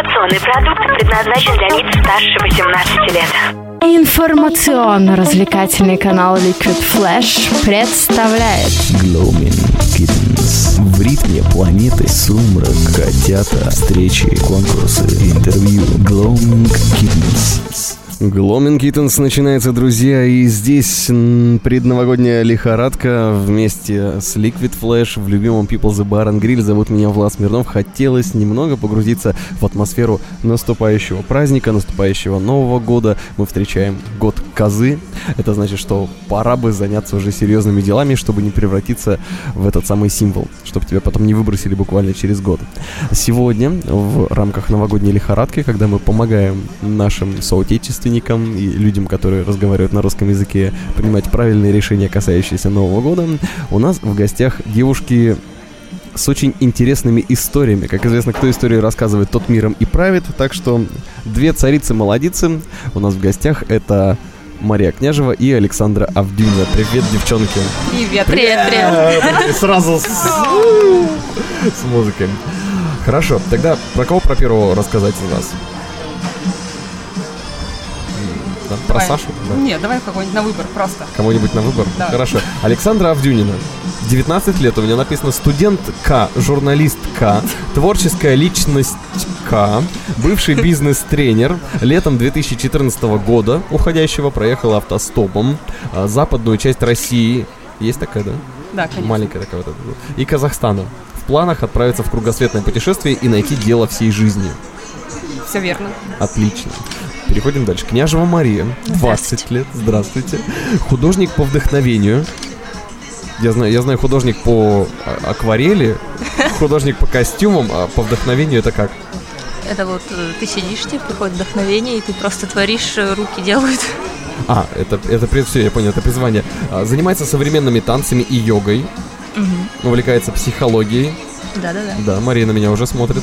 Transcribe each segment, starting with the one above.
Информационный продукт предназначен для лиц старше 18 лет. Информационно-развлекательный канал Liquid Flash представляет Gloaming Kittens. В ритме планеты сумрак, котята, встречи, конкурсы, интервью. Gloaming Kittens. Гломин Киттенс начинается, друзья, и здесь предновогодняя лихорадка вместе с Liquid Flash в любимом People's Bar and Grill. Зовут меня Влад Смирнов. Хотелось немного погрузиться в атмосферу наступающего праздника, наступающего Нового года. Мы встречаем год козы. Это значит, что пора бы заняться уже серьезными делами, чтобы не превратиться в этот самый символ, чтобы тебя потом не выбросили буквально через год. Сегодня в рамках новогодней лихорадки, когда мы помогаем нашим соотечественникам и людям, которые разговаривают на русском языке, принимать правильные решения, касающиеся Нового года, у нас в гостях девушки с очень интересными историями. Как известно, кто историю рассказывает, тот миром и правит. Так что две царицы-молодицы у нас в гостях это Мария Княжева и Александра Авдюнина. Привет, девчонки. Привет, привет, привет. Сразу с, с музыкой. Хорошо, тогда про кого про первого рассказать у нас? Да, Про Давай. Сашу? Да. Нет, давай какой-нибудь на выбор, просто. Кому-нибудь на выбор? Давай. Хорошо. Александра Авдюнина. 19 лет, у меня написано студентка, журналистка, творческая личность К, бывший бизнес-тренер. Летом 2014 года уходящего проехала автостопом а, западную часть России. Есть такая, да? Да, конечно. Маленькая такая вот. эта. И Казахстана. В планах отправиться в кругосветное путешествие и найти дело всей жизни. Все верно. Отлично. Переходим дальше. Княжева Мария, 20 лет, здравствуйте. Художник по вдохновению. Я знаю, я знаю художник по а- акварели, художник по костюмам, а по вдохновению это как? Это вот э, ты сидишь, тебе приходит вдохновение, и ты просто творишь, э, руки делают. А, это, это все, я понял, это призвание. А, Занимается современными танцами и йогой. Увлекается психологией. Да-да-да. Да, Мария на меня уже смотрит.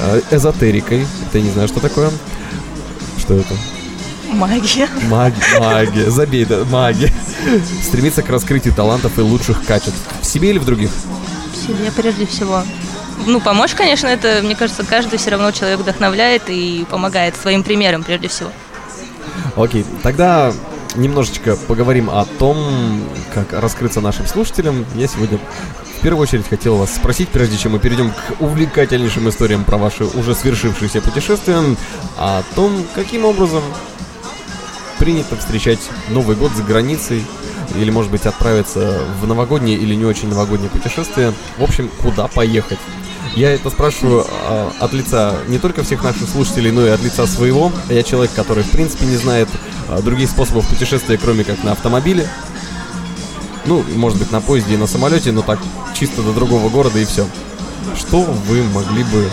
А, Эзотерикой. Это я не знаю, что такое. Что это? Магия. Магия, магия, забей, да, магия. Стремится к раскрытию талантов и лучших качеств. В себе или в других? Себе прежде всего. Ну, помочь, конечно, это, мне кажется, каждый все равно человек вдохновляет и помогает своим примером прежде всего. Окей, тогда немножечко поговорим о том, как раскрыться нашим слушателям. Я сегодня в первую очередь хотел вас спросить, прежде чем мы перейдем к увлекательнейшим историям про ваши уже свершившиеся путешествия, о том, каким образом принято встречать Новый год за границей, или, может быть, отправиться в новогоднее или не очень новогоднее путешествие. В общем, куда поехать? Я это спрашиваю а, от лица не только всех наших слушателей, но и от лица своего. Я человек, который, в принципе, не знает а, других способов путешествия, кроме как на автомобиле. Ну, может быть, на поезде и на самолете, но так чисто до другого города и все. Что вы могли бы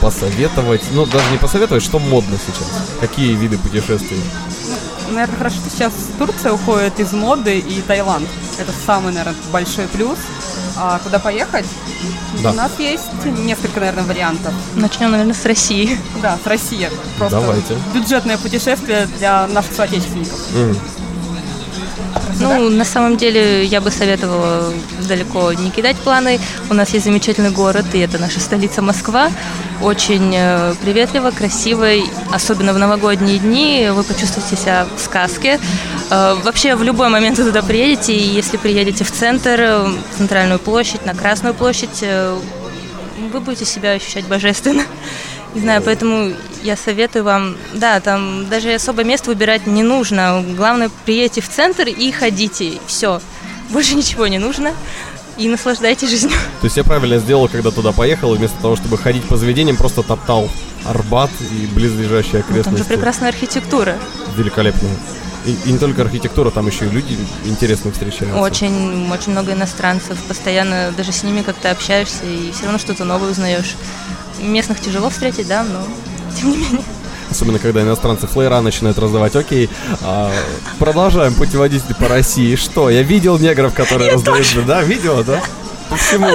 посоветовать? Ну, даже не посоветовать, что модно сейчас? Какие виды путешествий? Наверное, хорошо, что сейчас Турция уходит из моды и Таиланд. Это самый, наверное, большой плюс. А куда поехать? Да. У нас есть несколько, наверное, вариантов. Начнем, наверное, с России. Да, с России. Просто Давайте. бюджетное путешествие для наших соотечественников. М, Ну, на самом деле, я бы советовала далеко не кидать планы. У нас есть замечательный город, и это наша столица Москва. Очень э, приветливо, красиво, особенно в новогодние дни вы почувствуете себя в сказке. Э, Вообще, в любой момент вы туда приедете, и если приедете в центр, э, в центральную площадь, на Красную площадь, вы будете себя ощущать божественно. Не знаю, поэтому я советую вам, да, там даже особо место выбирать не нужно. Главное, приедете в центр и ходите. Все. Больше ничего не нужно. И наслаждайтесь жизнью. То есть я правильно сделал, когда туда поехал, и вместо того, чтобы ходить по заведениям, просто топтал Арбат и близлежащие Там же окрестности. прекрасная архитектура. Великолепно. И, и не только архитектура, там еще и люди интересные встречаются. Очень, очень много иностранцев. Постоянно даже с ними как-то общаешься и все равно что-то новое узнаешь. Местных тяжело встретить, да, но тем не менее. Особенно, когда иностранцы флеера начинают раздавать. Окей, а, продолжаем путеводитель по России. Что, я видел негров, которые раздают... Да, видела, да? По всему.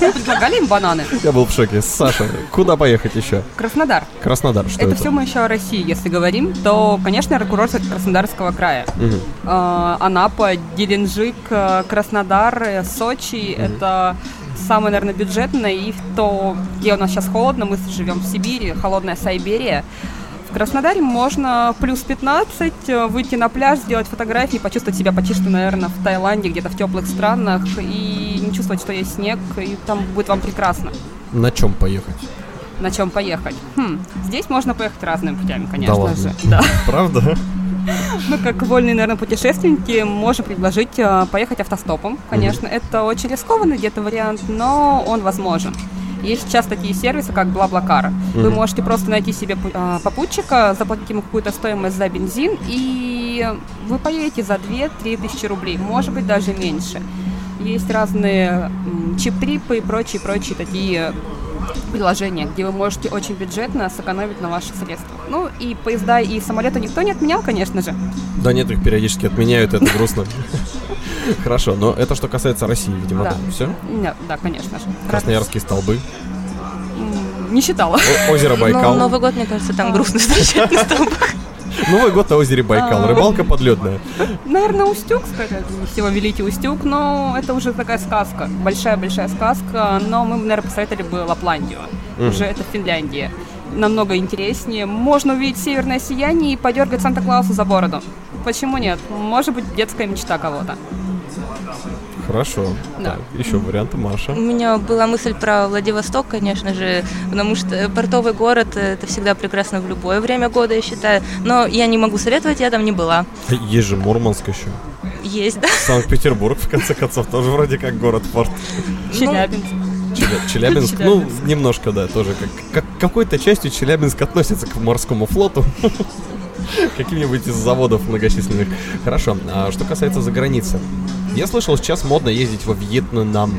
Вы предлагали им бананы? Я был в шоке. Саша, куда поехать еще? Краснодар. Краснодар, что это? это все мы еще о России, если говорим, то, конечно, курорт Краснодарского края. Э, Анапа, Геленджик, э, Краснодар, э, Сочи. Это самое, наверное, бюджетное и то, где у нас сейчас холодно, мы живем в Сибири, холодная Сайберия. В Краснодаре можно плюс 15, э, выйти на пляж, сделать фотографии, почувствовать себя почти что, наверное, в Таиланде, где-то в теплых странах, и не чувствовать, что есть снег, и там будет вам прекрасно. На чем поехать? На чем поехать? Хм, здесь можно поехать разными путями, конечно да ладно. же. Да. Правда? Мы, как вольные, наверное, путешественники, можем предложить э, поехать автостопом. Конечно, это очень рискованный где-то вариант, но он возможен. Есть сейчас такие сервисы, как Блаблакар. Вы Мгм. можете просто найти себе а, попутчика, заплатить ему какую-то стоимость за бензин, и вы поедете за 2-3 тысячи рублей, может быть, даже меньше. Есть разные чип-трипы и прочие-прочие такие приложения, где вы можете очень бюджетно сэкономить на ваших средствах. Ну и поезда и самолеты никто не отменял, конечно же. Да нет, их периодически отменяют, это грустно. Хорошо, но это что касается России, видимо, Да. Все? Да, конечно же. Красноярские столбы, Не считала. о- озеро Байкал. Новый год, мне кажется, там грустно встречать на столбах. Новый год на озере Байкал. А. Рыбалка подледная. Наверное, Устюг, скорее всего, Великий Устюг, но это уже такая сказка, большая-большая сказка, но мы, наверное, посоветовали бы Лапландию, уже это Финляндия. Намного интереснее. Можно увидеть северное сияние и подергать Санта-Клауса за бороду. Почему нет? Может быть, детская мечта кого-то. Хорошо. Да. Так, еще варианты, Маша. У меня была мысль про Владивосток, конечно же, потому что портовый город – это всегда прекрасно в любое время года, я считаю. Но я не могу советовать, я там не была. Есть же Мурманск еще. Есть, да. Санкт-Петербург, в конце концов, тоже вроде как город-порт. Челябинск. Челя- Челябинск, ну, Челябинск. немножко, да, тоже как, как какой-то частью Челябинск относится к морскому флоту. Каким-нибудь из заводов многочисленных. Хорошо, а что касается за границы. Я слышал, сейчас модно ездить во Вьетнам.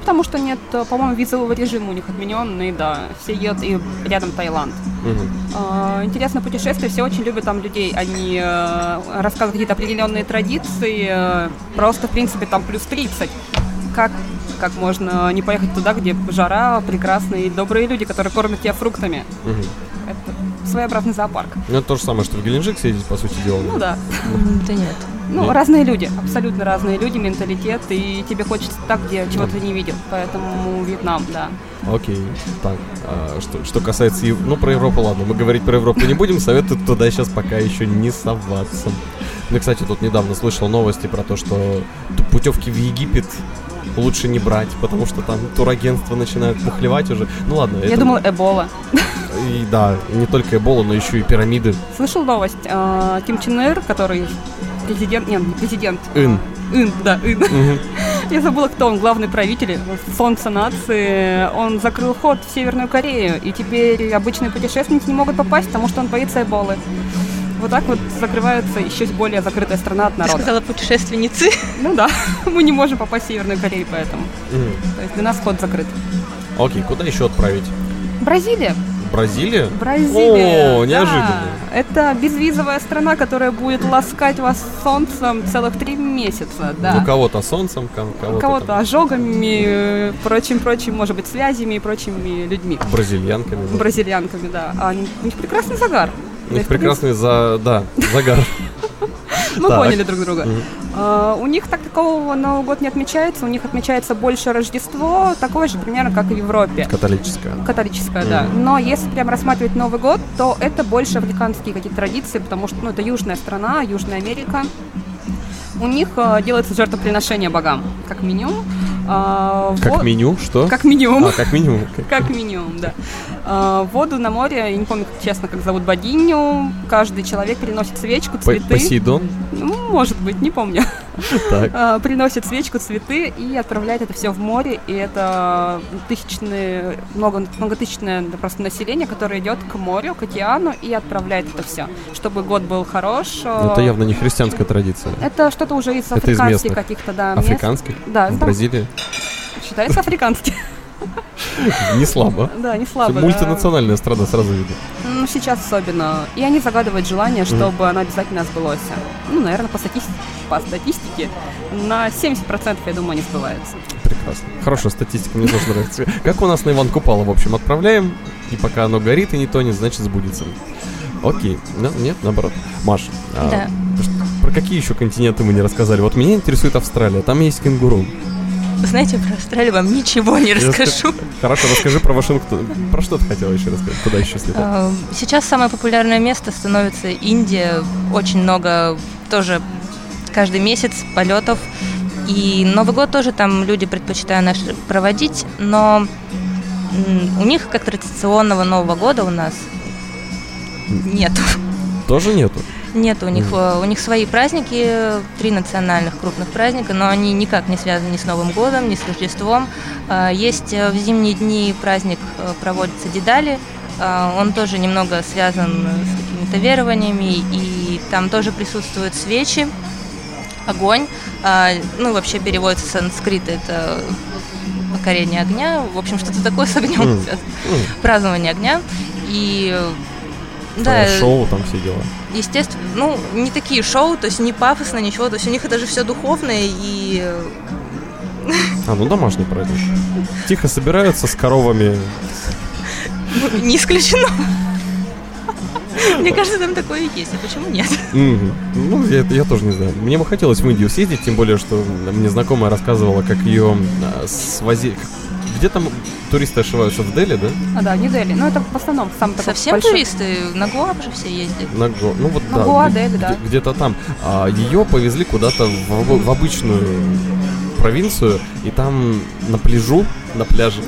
Потому что нет, э, по-моему, визового режима у них отмененный, да. Все едут, и рядом Таиланд. Мгм. А, Интересное путешествие, все очень любят там людей. Они э, рассказывают какие-то определенные традиции. Просто, в принципе, там плюс 30. Как, как можно не поехать туда, где жара, прекрасные, добрые люди, которые кормят тебя фруктами. Мгм. Это своеобразный зоопарк. Ну, это то же самое, что в Геленджик съездить, по сути дела. Ну да. Да нет. Ну, Нет? разные люди, абсолютно разные люди, менталитет, и тебе хочется так, где чего ты не видел. Поэтому Вьетнам, да. Окей. Так, а что, что касается... Ев- Ну, про Европу, ладно, мы говорить про Европу не будем, советую туда сейчас пока еще не соваться. Ну, кстати, тут недавно слышал новости про то, что путевки в Египет лучше не брать, потому что там турагентства начинают пухлевать уже. Ну ладно, Я это- думала, Эбола. И да, не только Эбола, но еще и пирамиды. Слышал новость? А, Ким Чен Ир, который президент, нет, не президент, Ин. Ин, да, Ин. Мгм. Я забыла, кто он, главный правитель, солнце нации. Он закрыл ход в Северную Корею, и теперь обычные путешественники не могут попасть, потому что он боится эболы. Вот так вот закрывается еще более закрытая страна от Ты народа. сказала путешественницы. Ну да, мы не можем попасть в Северную Корею, поэтому. Мгм. То есть для нас ход закрыт. Окей, куда еще отправить? Бразилия. Бразилия? Бразилия. О, да. неожиданно. Это безвизовая страна, которая будет ласкать вас солнцем целых три месяца. Да. Ну, кого-то солнцем, кого-то, кого-то там ожогами, э, прочим-прочим, может быть, связями и прочими людьми. бразильянками. да. Бразильянками, да. А у них прекрасный загар. У них прекрасный за... да, загар. Мы поняли друг друга. А, у них так такого Новый год не отмечается, у них отмечается больше Рождество, такое же примерно, как и в Европе. Католическая. Католическая, да. Мгм. Но если прям рассматривать Новый год, то это больше африканские какие-то традиции, потому что ну, это южная страна, Южная Америка. У них э, делается жертвоприношение богам, как минимум. А, Как во- меню? Что? Как минимум. А, как минимум. Как минимум, да. А, воду на море, я не помню, честно, как зовут богиню. Каждый человек приносит свечку, цветы. Посейдон? Ну, может быть, не помню. Так. А, Приносит свечку, цветы и отправляет это все в море. И это тысячные, много, многотысячное просто население, которое идет к морю, к океану и отправляет это все, чтобы год был хорош. Ну, Это явно не христианская традиция. Это что-то уже из африканских каких-то, да, мест. Африканской? Да, В Бразилии? считается африканский. Не слабо. Да, не слабо. Мультинациональная страна, сразу видно. Ну, сейчас особенно. И они загадывают желание, чтобы оно обязательно сбылось. Ну, наверное, по, стати- по статистике на 70% я думаю, не сбывается. Прекрасно. Хорошая статистика, мне тоже нравится. Как у нас на Иван Купала, в общем, отправляем, и пока оно горит и не тонет, значит сбудется. Окей. Ну, нет, наоборот. Маш, а Да. про какие еще континенты мы не рассказали? Вот меня интересует Австралия. Там есть кенгуру. Знаете, про Австралию вам ничего не расскажу. Хорошо, расскажи про Вашингтон. Про что ты хотела еще рассказать? Куда еще слетать? А, Сейчас самое популярное место становится Индия. Очень много тоже каждый месяц полетов. И Новый год тоже там люди предпочитают наш проводить, но у них как традиционного Нового года у нас нету. Тоже нету? Нет, у них, э, у них свои праздники, три национальных крупных праздника, но они никак не связаны ни с Новым годом, ни с Рождеством. Э, Есть э, в зимние дни праздник, проводится Дедали, он тоже немного связан с какими-то верованиями, и там тоже присутствуют свечи, огонь. Ну, вообще переводится с санскрита, это покорение огня, в общем, что-то такое с огнем связано. М. Празднование огня. И да, Э, Шоу там все дела. естественно, ну, не такие шоу, то есть не пафосно, ничего, то есть у них это же все духовное и А, ну домашний праздник. Тихо собираются с коровами. ну, не исключено. Мне кажется, там такое есть, а почему нет? Ну, я, я тоже не знаю. Мне бы хотелось в Индию съездить, тем более, что мне знакомая рассказывала, как ее свози... Где там туристы ошиваются? В Дели, да? А, да, не Дели. Ну, это в основном сам такой Совсем большой- туристы на Гоа же все ездят. На Го- Ну вот На да, Гоа, Дели, да. где- где-то там. А ее повезли куда-то в, в обычную провинцию, и там на пляжу, на пляже,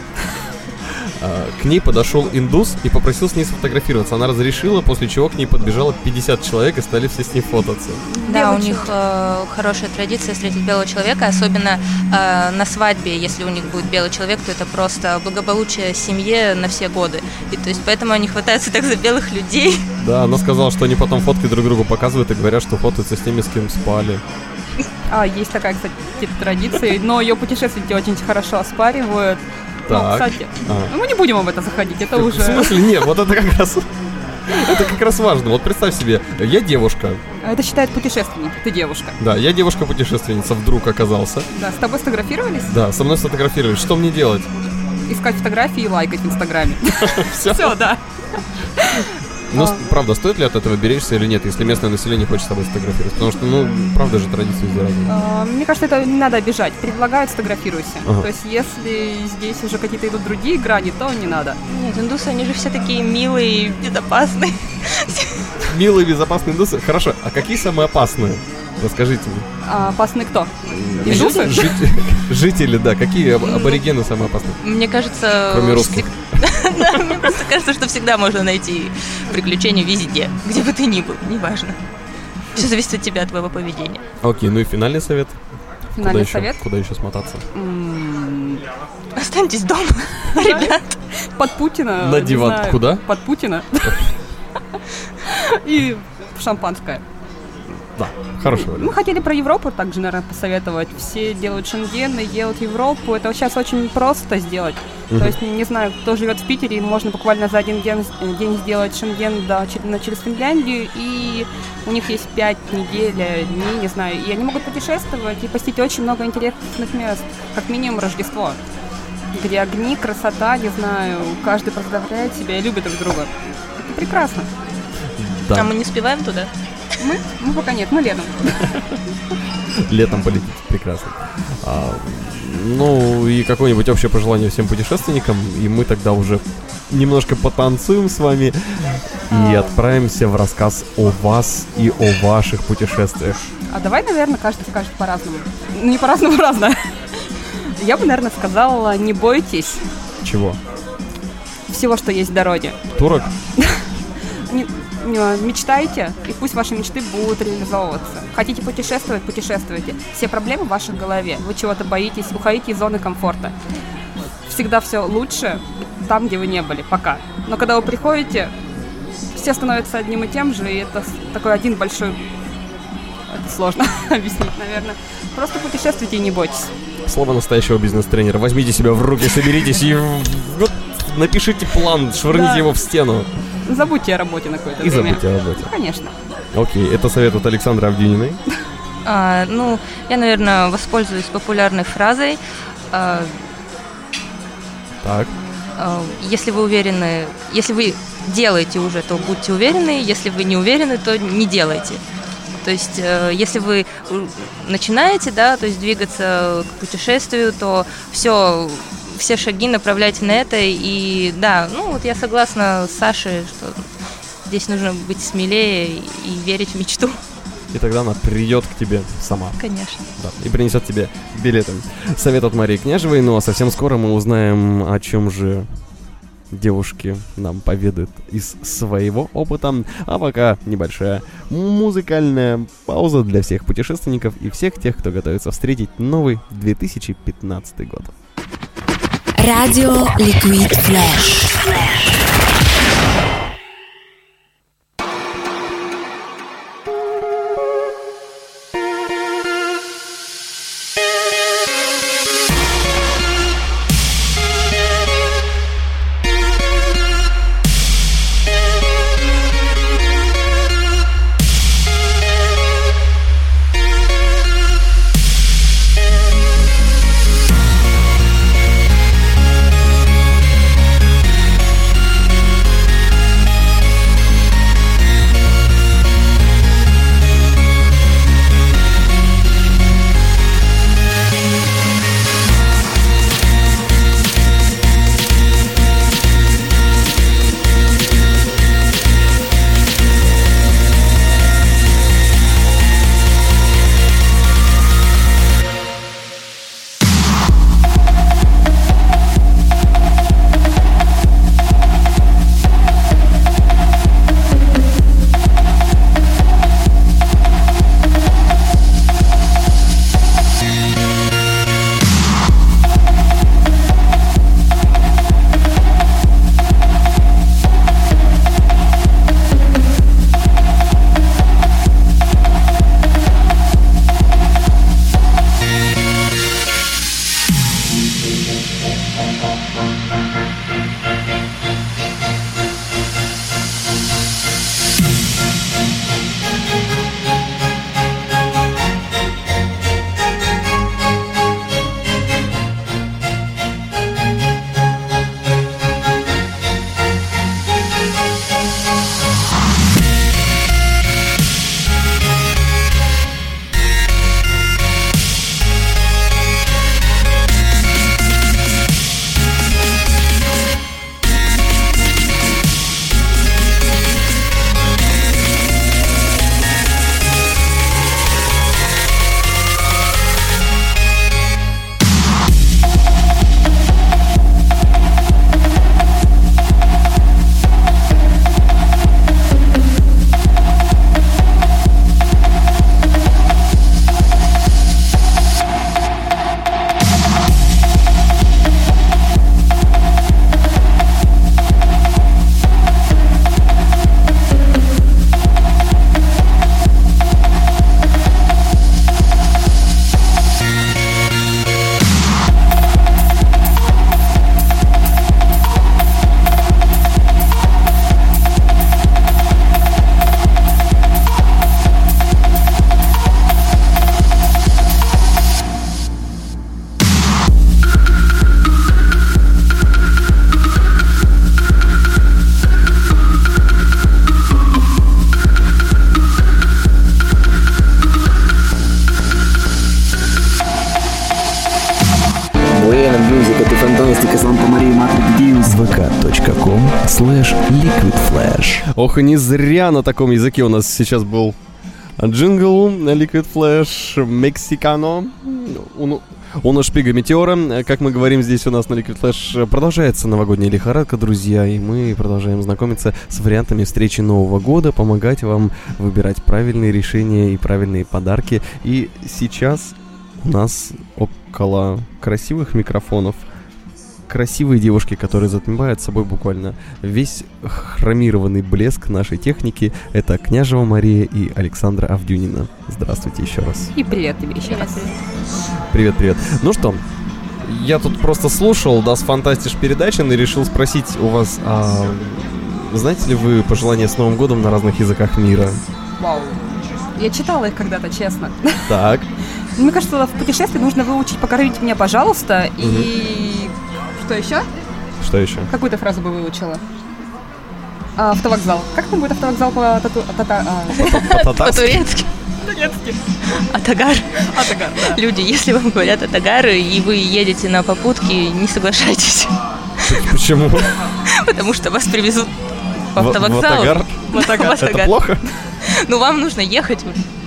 к ней подошел индус и попросил с ней сфотографироваться. Она разрешила, после чего к ней подбежало 50 человек и стали все с ней фототься. Да, у них э, хорошая традиция встретить белого человека, особенно э, на свадьбе, если у них будет белый человек, то это просто благополучие семье на все годы. И то есть поэтому они хватаются так за белых людей. Да, она сказала, что они потом фотки друг другу показывают и говорят, что фотаются с теми, с кем спали. А, есть такая, кстати, типа традиция, но ее путешественники очень хорошо оспаривают. Ну, Так. кстати, А. ну, мы не будем об этом заходить, это В уже... смысле? Нет, вот это как раз... Это как раз важно. Вот представь себе, я девушка, Это считает путешественник, ты девушка. да, я девушка-путешественница, вдруг оказался. Да, с тобой сфотографировались? Да, со мной сфотографировали. Что мне делать? Искать фотографии и лайкать в Инстаграме. Все, да. Ну, А. правда, стоит ли от этого беречься или нет, если местное население хочет с тобой сфотографировать? Потому что, ну, правда же традиции везде разные. А, Мне кажется, это не надо обижать. Предлагают, сфотографируйся. Ага. То есть, если здесь уже какие-то идут другие грани, то не надо. Нет, индусы, они же все такие милые и безопасные. Милые, безопасные индусы. Хорошо, а какие самые опасные? Расскажите мне. А опасны кто? Индусы? Жи- Жители, да. Какие аб- аборигены самые опасные? Мне кажется... Кроме русских. Мне просто кажется, что всегда можно найти приключения везде, где бы ты ни был, неважно. Все зависит от тебя, от твоего поведения. Окей, ну и финальный совет. Финальный Куда еще? совет. Куда еще смотаться? Останьтесь дома, ребят. Под Путина. На диван. Куда? Под Путина. И шампанское. Да, хороший Мы вариант. хотели про Европу также, наверное, посоветовать. Все делают Шенген и в Европу. Это сейчас очень просто сделать. Мгм. То есть, не знаю, кто живет в Питере, можно буквально за один день, день сделать Шенген до, через Финляндию. И у них есть пять недель, дней, не знаю. И они могут путешествовать и посетить очень много интересных мест. Как минимум Рождество. Где огни, красота, не знаю, каждый поздравляет себя и любит друг друга. Это прекрасно. А Да, мы не успеваем туда? Мы, мы пока нет, мы летом. летом полететь. Прекрасно. А, ну и какое-нибудь общее пожелание всем путешественникам. И мы тогда уже немножко потанцуем с вами и отправимся в рассказ о вас и о ваших путешествиях. А давай, наверное, каждый скажет по-разному. Ну, не по-разному, разное. Я бы, наверное, сказала, не бойтесь Чего? всего, что есть в дороге. Турок? Не- мечтайте, и пусть ваши мечты будут реализовываться. Хотите путешествовать, путешествуйте. Все проблемы в вашей голове. Вы чего-то боитесь, выходите из зоны комфорта. Всегда все лучше там, где вы не были, пока. Но когда вы приходите, все становятся одним и тем же, и это такой один большой... Это сложно объяснить, наверное. Просто путешествуйте и не бойтесь. Слово настоящего бизнес-тренера. Возьмите себя в руки, соберитесь и напишите план, швырните его в стену Забудьте о работе на какое-то и время. забудьте о работе. Конечно. Окей, это совет от Александра Авдюниной. А, ну, я, наверное, воспользуюсь популярной фразой. А, Так. а, если вы уверены, если вы делаете уже, то будьте уверены. Если вы не уверены, то не делайте. То есть, э, если вы э, начинаете, да, то есть двигаться к путешествию, то все все шаги направляйте на это. И да, ну вот я согласна с Сашей, что здесь нужно быть смелее и верить в мечту. И тогда она придет к тебе сама. Конечно. Да, и принесет тебе билеты. Совет от Марии Княжевой, ну а совсем скоро мы узнаем, о чем же девушки нам поведают из своего опыта. А пока небольшая музыкальная пауза для всех путешественников и всех тех, кто готовится встретить новый 2015 год. Radio Liquid Flash. Ох, и не зря на таком языке у нас сейчас был джингл Liquid Flash Mexicano. Он, он шпига метеора. Как мы говорим здесь у нас на Liquid Flash, продолжается новогодняя лихорадка, друзья, и мы продолжаем знакомиться с вариантами встречи Нового года, помогать вам выбирать правильные решения и правильные подарки. И сейчас у нас около красивых микрофонов – красивые девушки, которые затмевают собой буквально весь хромированный блеск нашей техники. Это Княжева Мария и Александра Авдюнина. Здравствуйте еще раз. И привет тебе еще Привет. раз. Привет, привет. Ну что, я тут просто слушал Das Фантастиш передачи и решил спросить у вас, а знаете ли вы пожелания с Новым годом на разных языках мира? Вау. Я читала их когда-то, честно. Так. Мне кажется, в путешествии нужно выучить «Покормите меня, пожалуйста» и... Что еще? Что еще? Какую-то фразу бы выучила. А, автовокзал. Как там будет автовокзал по тату... тата- а, По-татарски? По-турецки. Атагар. Атагар, да. Люди, если вам говорят Атагар, и вы едете на попутки, не соглашайтесь. Почему? Потому что вас привезут в автовокзал. Атагар? В Атагар. Это плохо? Ну, вам нужно ехать,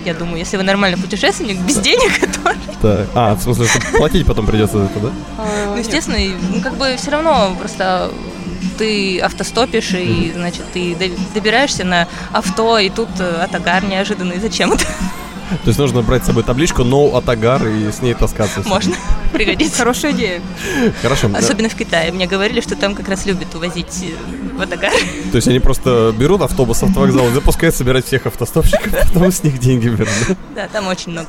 я думаю, если вы нормальный путешественник, без денег, то, Так. А, в смысле, платить потом придется за это, да? А, ну, естественно, ну, как бы все равно просто ты автостопишь, и, значит, ты до- добираешься на авто, и тут э, Атагар неожиданный. Зачем это? То есть нужно брать с собой табличку «No Атагар» и с ней таскаться. Можно. Пригодится. Хорошая идея. Хорошо. Особенно в Китае. Мне говорили, что там как раз любят увозить э, в Атагар. То есть они просто берут автобус с автовокзала запускают собирать всех автостопщиков, потом с них деньги берут. да? Там очень много.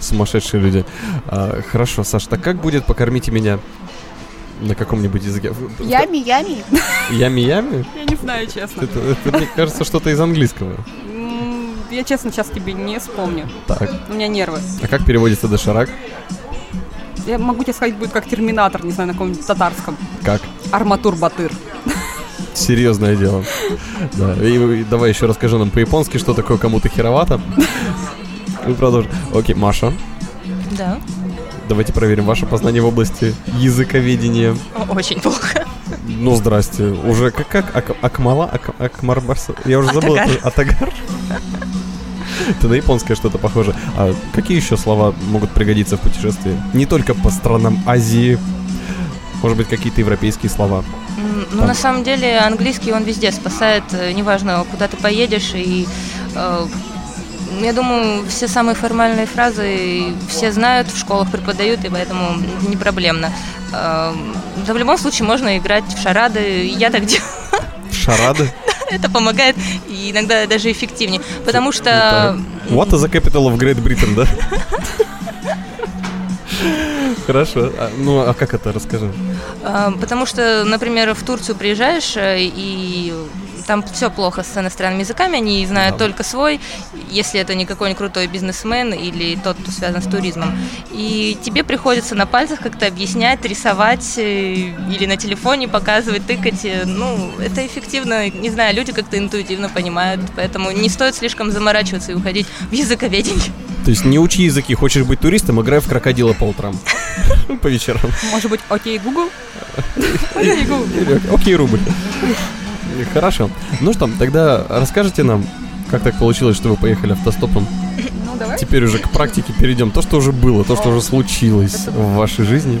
Сумасшедшие люди. А, хорошо, Саш, так как будет «Покормите меня» на каком-нибудь языке? Ями, ями. Ями-ями? Я не знаю, честно. Это, это, мне кажется, что-то из английского. Я честно сейчас тебе не вспомню. Так. У меня нервы. А как переводится доширак? Я могу тебе сказать, будет как терминатор, не знаю, на каком-нибудь татарском. Как? Арматур батыр. Серьезное дело. Да. И, и давай еще расскажи нам по-японски, что такое кому-то херовато. Мы продолжим. Окей, Маша, Да, давайте проверим ваше познание в области языковедения. Очень плохо. Ну, здрасте. Уже как, как? Ак- Акмала? Ак- Акмарбас? Я уже забыл. Атагар. это Атагар? Это на японское что-то похоже. А какие еще слова могут пригодиться в путешествии? Не только по странам Азии. Может быть, какие-то европейские слова. Ну, Там. на самом деле, английский он везде спасает, э, неважно, куда ты поедешь, и э, я думаю, все самые формальные фразы все знают, в школах преподают, и поэтому это не проблемно. Э, Да в любом случае можно играть в шарады, я так делаю. Шарады? Это помогает и иногда даже эффективнее, потому что. What is the capital of Great Britain, да? Хорошо. А, ну, а как это? Расскажи. Потому что, например, в Турцию приезжаешь, э, и там все плохо с иностранными языками, они знают Да. только свой, если это не какой-нибудь крутой бизнесмен или тот, кто связан с туризмом. И тебе приходится на пальцах как-то объяснять, рисовать э, или на телефоне показывать, тыкать. э, Ну, это эффективно, не знаю, люди как-то интуитивно понимают, поэтому не стоит слишком заморачиваться и уходить в языковедение. То есть не учи языки, хочешь быть туристом, играй в крокодила по утрам. По вечерам. Может быть, окей, Google? Окей, Google. Окей, рубль. Хорошо. Ну что, тогда расскажите нам, как так получилось, что вы поехали автостопом. Ну, давай. Теперь уже к практике перейдем. То, что уже было, то, что уже случилось в вашей жизни.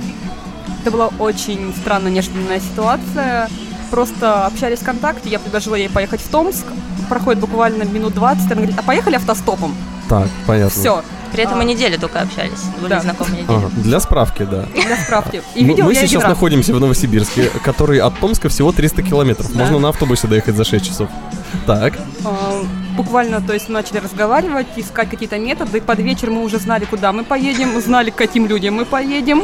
Это была очень странная, неожиданная ситуация. Просто общались ВКонтакте, я предложила ей поехать в Томск. Проходит буквально минут 20, она говорит, а поехали автостопом? Так, понятно. Все, При этом А. мы неделю только общались, были Да. знакомы неделю. Ага, Для справки, да. для справки. И Мы- видела мы сейчас находимся в Новосибирске, который от Томска всего 300 километров. Да. Можно на автобусе доехать за 6 часов. Так, А, Буквально, то есть, начали разговаривать, искать какие-то методы. Под вечер мы уже знали, куда мы поедем, знали, к каким людям мы поедем.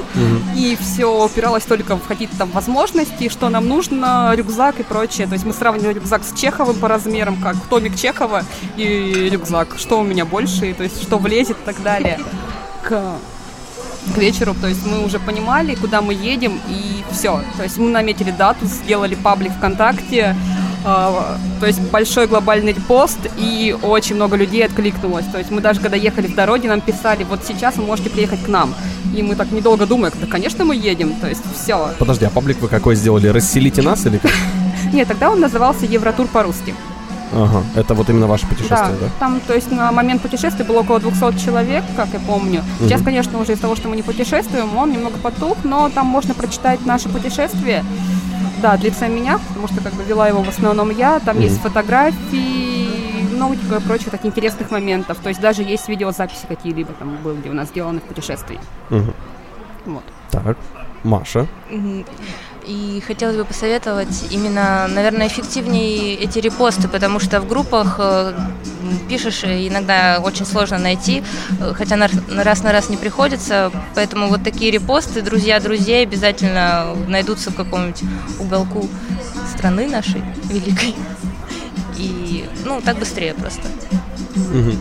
И все упиралось только в какие-то там возможности, что нам нужно, рюкзак и прочее. То есть мы сравнивали рюкзак с Чеховым по размерам, как томик Чехова и рюкзак. Что у меня больше, то есть что влезет и так далее. К к вечеру, то есть мы уже понимали, куда мы едем, и все. То есть мы наметили дату, сделали паблик ВКонтакте, то есть большой глобальный пост, и очень много людей откликнулось. То есть мы даже когда ехали в дороге, нам писали, вот сейчас вы можете приехать к нам. И мы так недолго думаем, да, конечно, мы едем, то есть все. подожди, а паблик вы какой сделали? Расселите нас или как? Нет, тогда он назывался Евротур по-русски. Ага, это вот именно ваше путешествие, да? там, то есть на момент путешествия было около 200 человек, как я помню. Сейчас, Мгм. конечно, уже из-за того, что мы не путешествуем, он немного потух, но там можно прочитать наше путешествие. Да, от лица меня, потому что как бы вела его в основном я. Там Мгм. есть фотографии, много и прочих таких интересных моментов. То есть даже есть видеозаписи какие-либо там были у нас сделаны в путешествии. Мгм. Вот. Так, Маша. Мгм. И хотелось бы посоветовать именно, наверное, эффективнее эти репосты, потому что в группах э, пишешь, иногда очень сложно найти, э, хотя на раз на раз не приходится, поэтому вот такие репосты, друзья друзей обязательно найдутся в каком-нибудь уголку страны нашей великой. И, ну, так быстрее просто.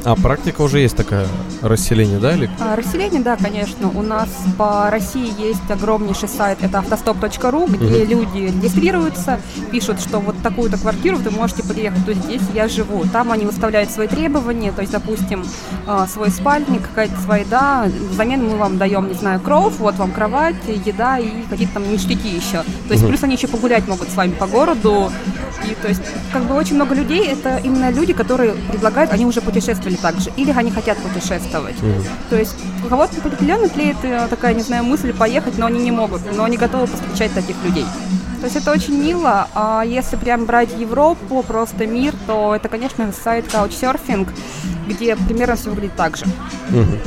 А практика уже есть такая расселение, да, или? А, Расселение, да, конечно. У нас по России есть огромнейший сайт, это автостоп.ру, где люди регистрируются, пишут, что вот такую-то квартиру вы можете приехать, то здесь я живу. Там они выставляют свои требования, то есть, допустим, а, свой спальник, какая-то своя еда, взамен мы вам даем, не знаю, кров, вот вам кровать, еда и какие-то там ништяки еще. То есть, плюс они еще погулять могут с вами по городу. И то есть, как бы очень много людей, это именно люди, которые предлагают, они уже путешествовали также, или они хотят путешествовать. То есть у кого-то определенно тлеет такая, не знаю, мысль поехать, но они не могут, но они готовы встречать таких людей. То есть это очень мило, а если прям брать Европу, просто мир, то это, конечно, сайт Couchsurfing, где примерно все выглядит так же. Мгм.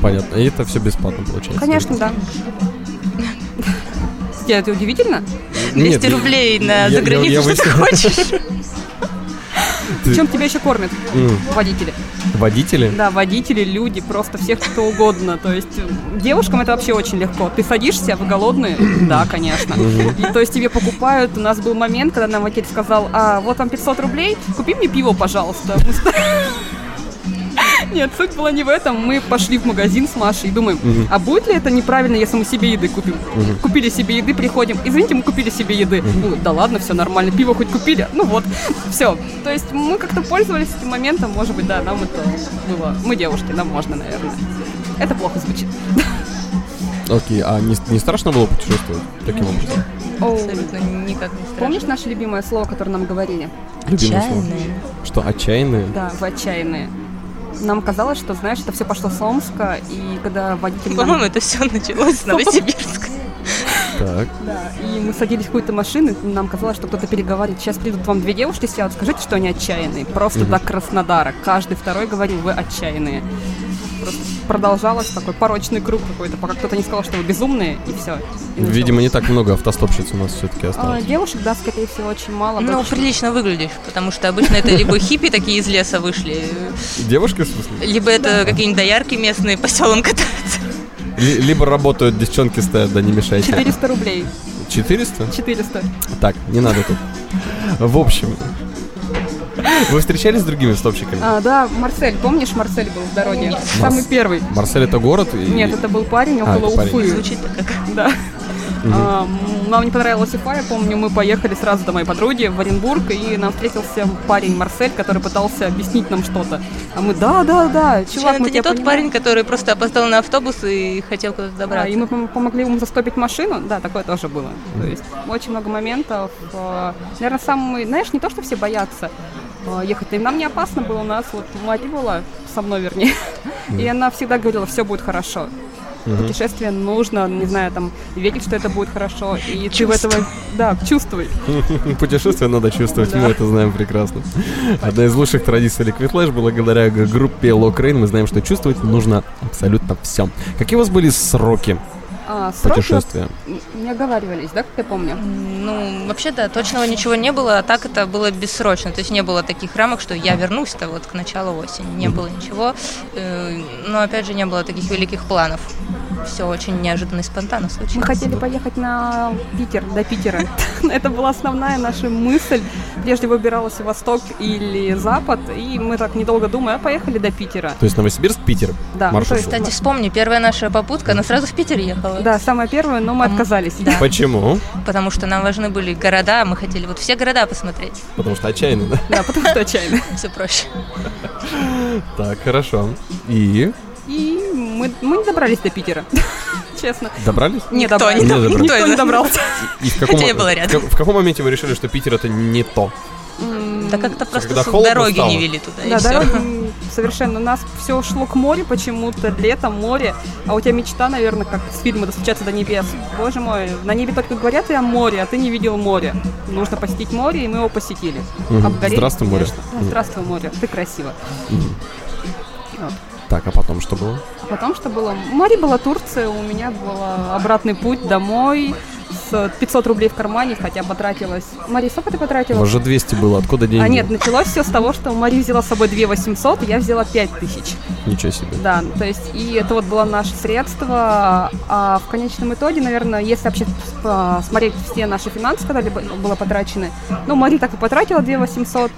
Понятно. И это все бесплатно получается. Конечно, да. Это удивительно? 200 Нет, рублей я- на заграницу, что ты хочешь? Ты- Чем тебя еще кормят? Водители. Водители? Да, водители, люди, просто всех кто угодно. То есть девушкам это вообще очень легко. Ты садишься, вы голодные? Да, конечно. И, то есть тебе покупают. У нас был момент, когда нам водитель сказал, а вот вам 500 рублей, купи мне пиво, пожалуйста. Мы Нет, суть была не в этом. Мы пошли в магазин с Машей и думаем, а будет ли это неправильно, если мы себе еды купим? Купили себе еды, приходим. Извините, мы купили себе еды. Ну, да ладно, все нормально. Пиво хоть купили. Ну вот, все. То есть мы как-то пользовались этим моментом. Может быть, да, нам это было. Мы девушки, нам можно, наверное. Это плохо звучит. Окей, а не, не страшно было путешествовать таким образом? Абсолютно никак не страшно. Помнишь наше любимое слово, которое нам говорили? Любимое слово. Отчаянные. Что, отчаянные? Да, в отчаянные. Нам казалось, что, знаешь, это все пошло с Омска, и когда водитель... нам- По-моему, это все началось с Новосибирска. Так. Да, и мы садились в какую-то машину, и нам казалось, что кто-то переговаривает. Сейчас придут вам две девушки сядут, скажите, что они отчаянные. Просто до Краснодара. Каждый второй говорил, вы отчаянные. Просто продолжалось такой порочный круг какой-то, пока кто-то не сказал, что вы безумные, и все. Видимо, не так много автостопщиц у нас все-таки А, осталось. девушек, да, скорее всего, очень мало. Ну, Больше- прилично выглядишь, потому что обычно это либо хиппи такие из леса вышли, Девушки, в смысле? либо это какие-нибудь доярки местные по селам катаются. Ли- либо работают, девчонки стоят, да не мешайте. 400 рублей. 400? 400. Так, не надо тут. В общем, вы встречались с другими стопщиками? А, да, Марсель, помнишь, Марсель был в дороге? Нет. Самый Марс- первый. Марсель это город? и- Нет, это был парень А, около это парень. Уфы. Звучит так как... Да. А, м, нам не понравилась Уфа, я помню, мы поехали сразу до моей подруги в Оренбург, и нам встретился парень Марсель, который пытался объяснить нам что-то. А мы, да, да, да, чувак, это мы не тебя тот понимаем». парень, который просто опоздал на автобус и хотел куда-то Да, добраться. и мы пом- помогли ему застопить машину. Да, такое тоже было. То есть очень много моментов. Наверное, самый, знаешь, не то, что все боятся э, ехать. И нам не опасно было. У нас вот Мари была со мной, вернее. И она всегда говорила, все будет хорошо. Путешествие нужно, не знаю, там, верить, что это будет хорошо. И ты в этого, да, чувствуй. Путешествие надо чувствовать, мы это знаем прекрасно. Одна из лучших традиций Liquid Flash, благодаря группе Lockrain, мы знаем, что чувствовать нужно абсолютно все. Какие у вас были сроки А, путешествия? Не оговаривались, да, как я помню? Ну, вообще, да, точного ничего не было, а так это было бессрочно. То есть не было таких рамок, что я вернусь-то вот к началу осени. Не было ничего. Э, Но, опять же, не было таких великих планов. Все очень неожиданно и спонтанно случилось. Мы хотели поехать на Питер, до Питера. Это была основная наша мысль. Прежде выбиралась Восток или Запад, и мы так недолго думая, а поехали до Питера. То есть Новосибирск, Питер. Да, ну, Маршрут. есть- Кстати, вспомни, первая наша попутка, она сразу в Питер ехала. Да, самое первое, но мы отказались. Да, Почему? потому что нам важны были города, мы хотели вот все города посмотреть. Потому что отчаянно, да? Да, потому что отчаянно. Все проще. Так, хорошо. И И мы, мы не добрались до Питера. Честно. добрались? Не Никто добрались. не доб- Никто никто не добрался. И в каком, Хотя я была рядом. в, в каком моменте вы решили, что Питер это не то? Да как-то просто дороги стало? не вели туда, и Да, все. дороги совершенно. У нас все шло к морю почему-то, летом, море. А у тебя мечта, наверное, как с фильма «Достучаться до небес». Боже мой, на небе только говорят и о море, а ты не видел море. Нужно посетить море, и мы его посетили. Мгм. Обгорели, Здравствуй, море. конечно. Да, Здравствуй, море. Ты красиво. Вот. Так, а потом что было? А потом что было? Мари была Турция, у меня был обратный путь домой с 500 рублей в кармане, хотя потратилась... Мари, сколько ты потратила? вас же 200 было, откуда деньги? А нет, началось все с того, что Мари взяла с собой 2 800, я взяла 5 тысяч. Ничего себе. Да, то есть, и это вот было наше средство. А в конечном итоге, наверное, если вообще а, смотреть все наши финансы, когда либо было потрачены, ну, Мари так и потратила 2 800.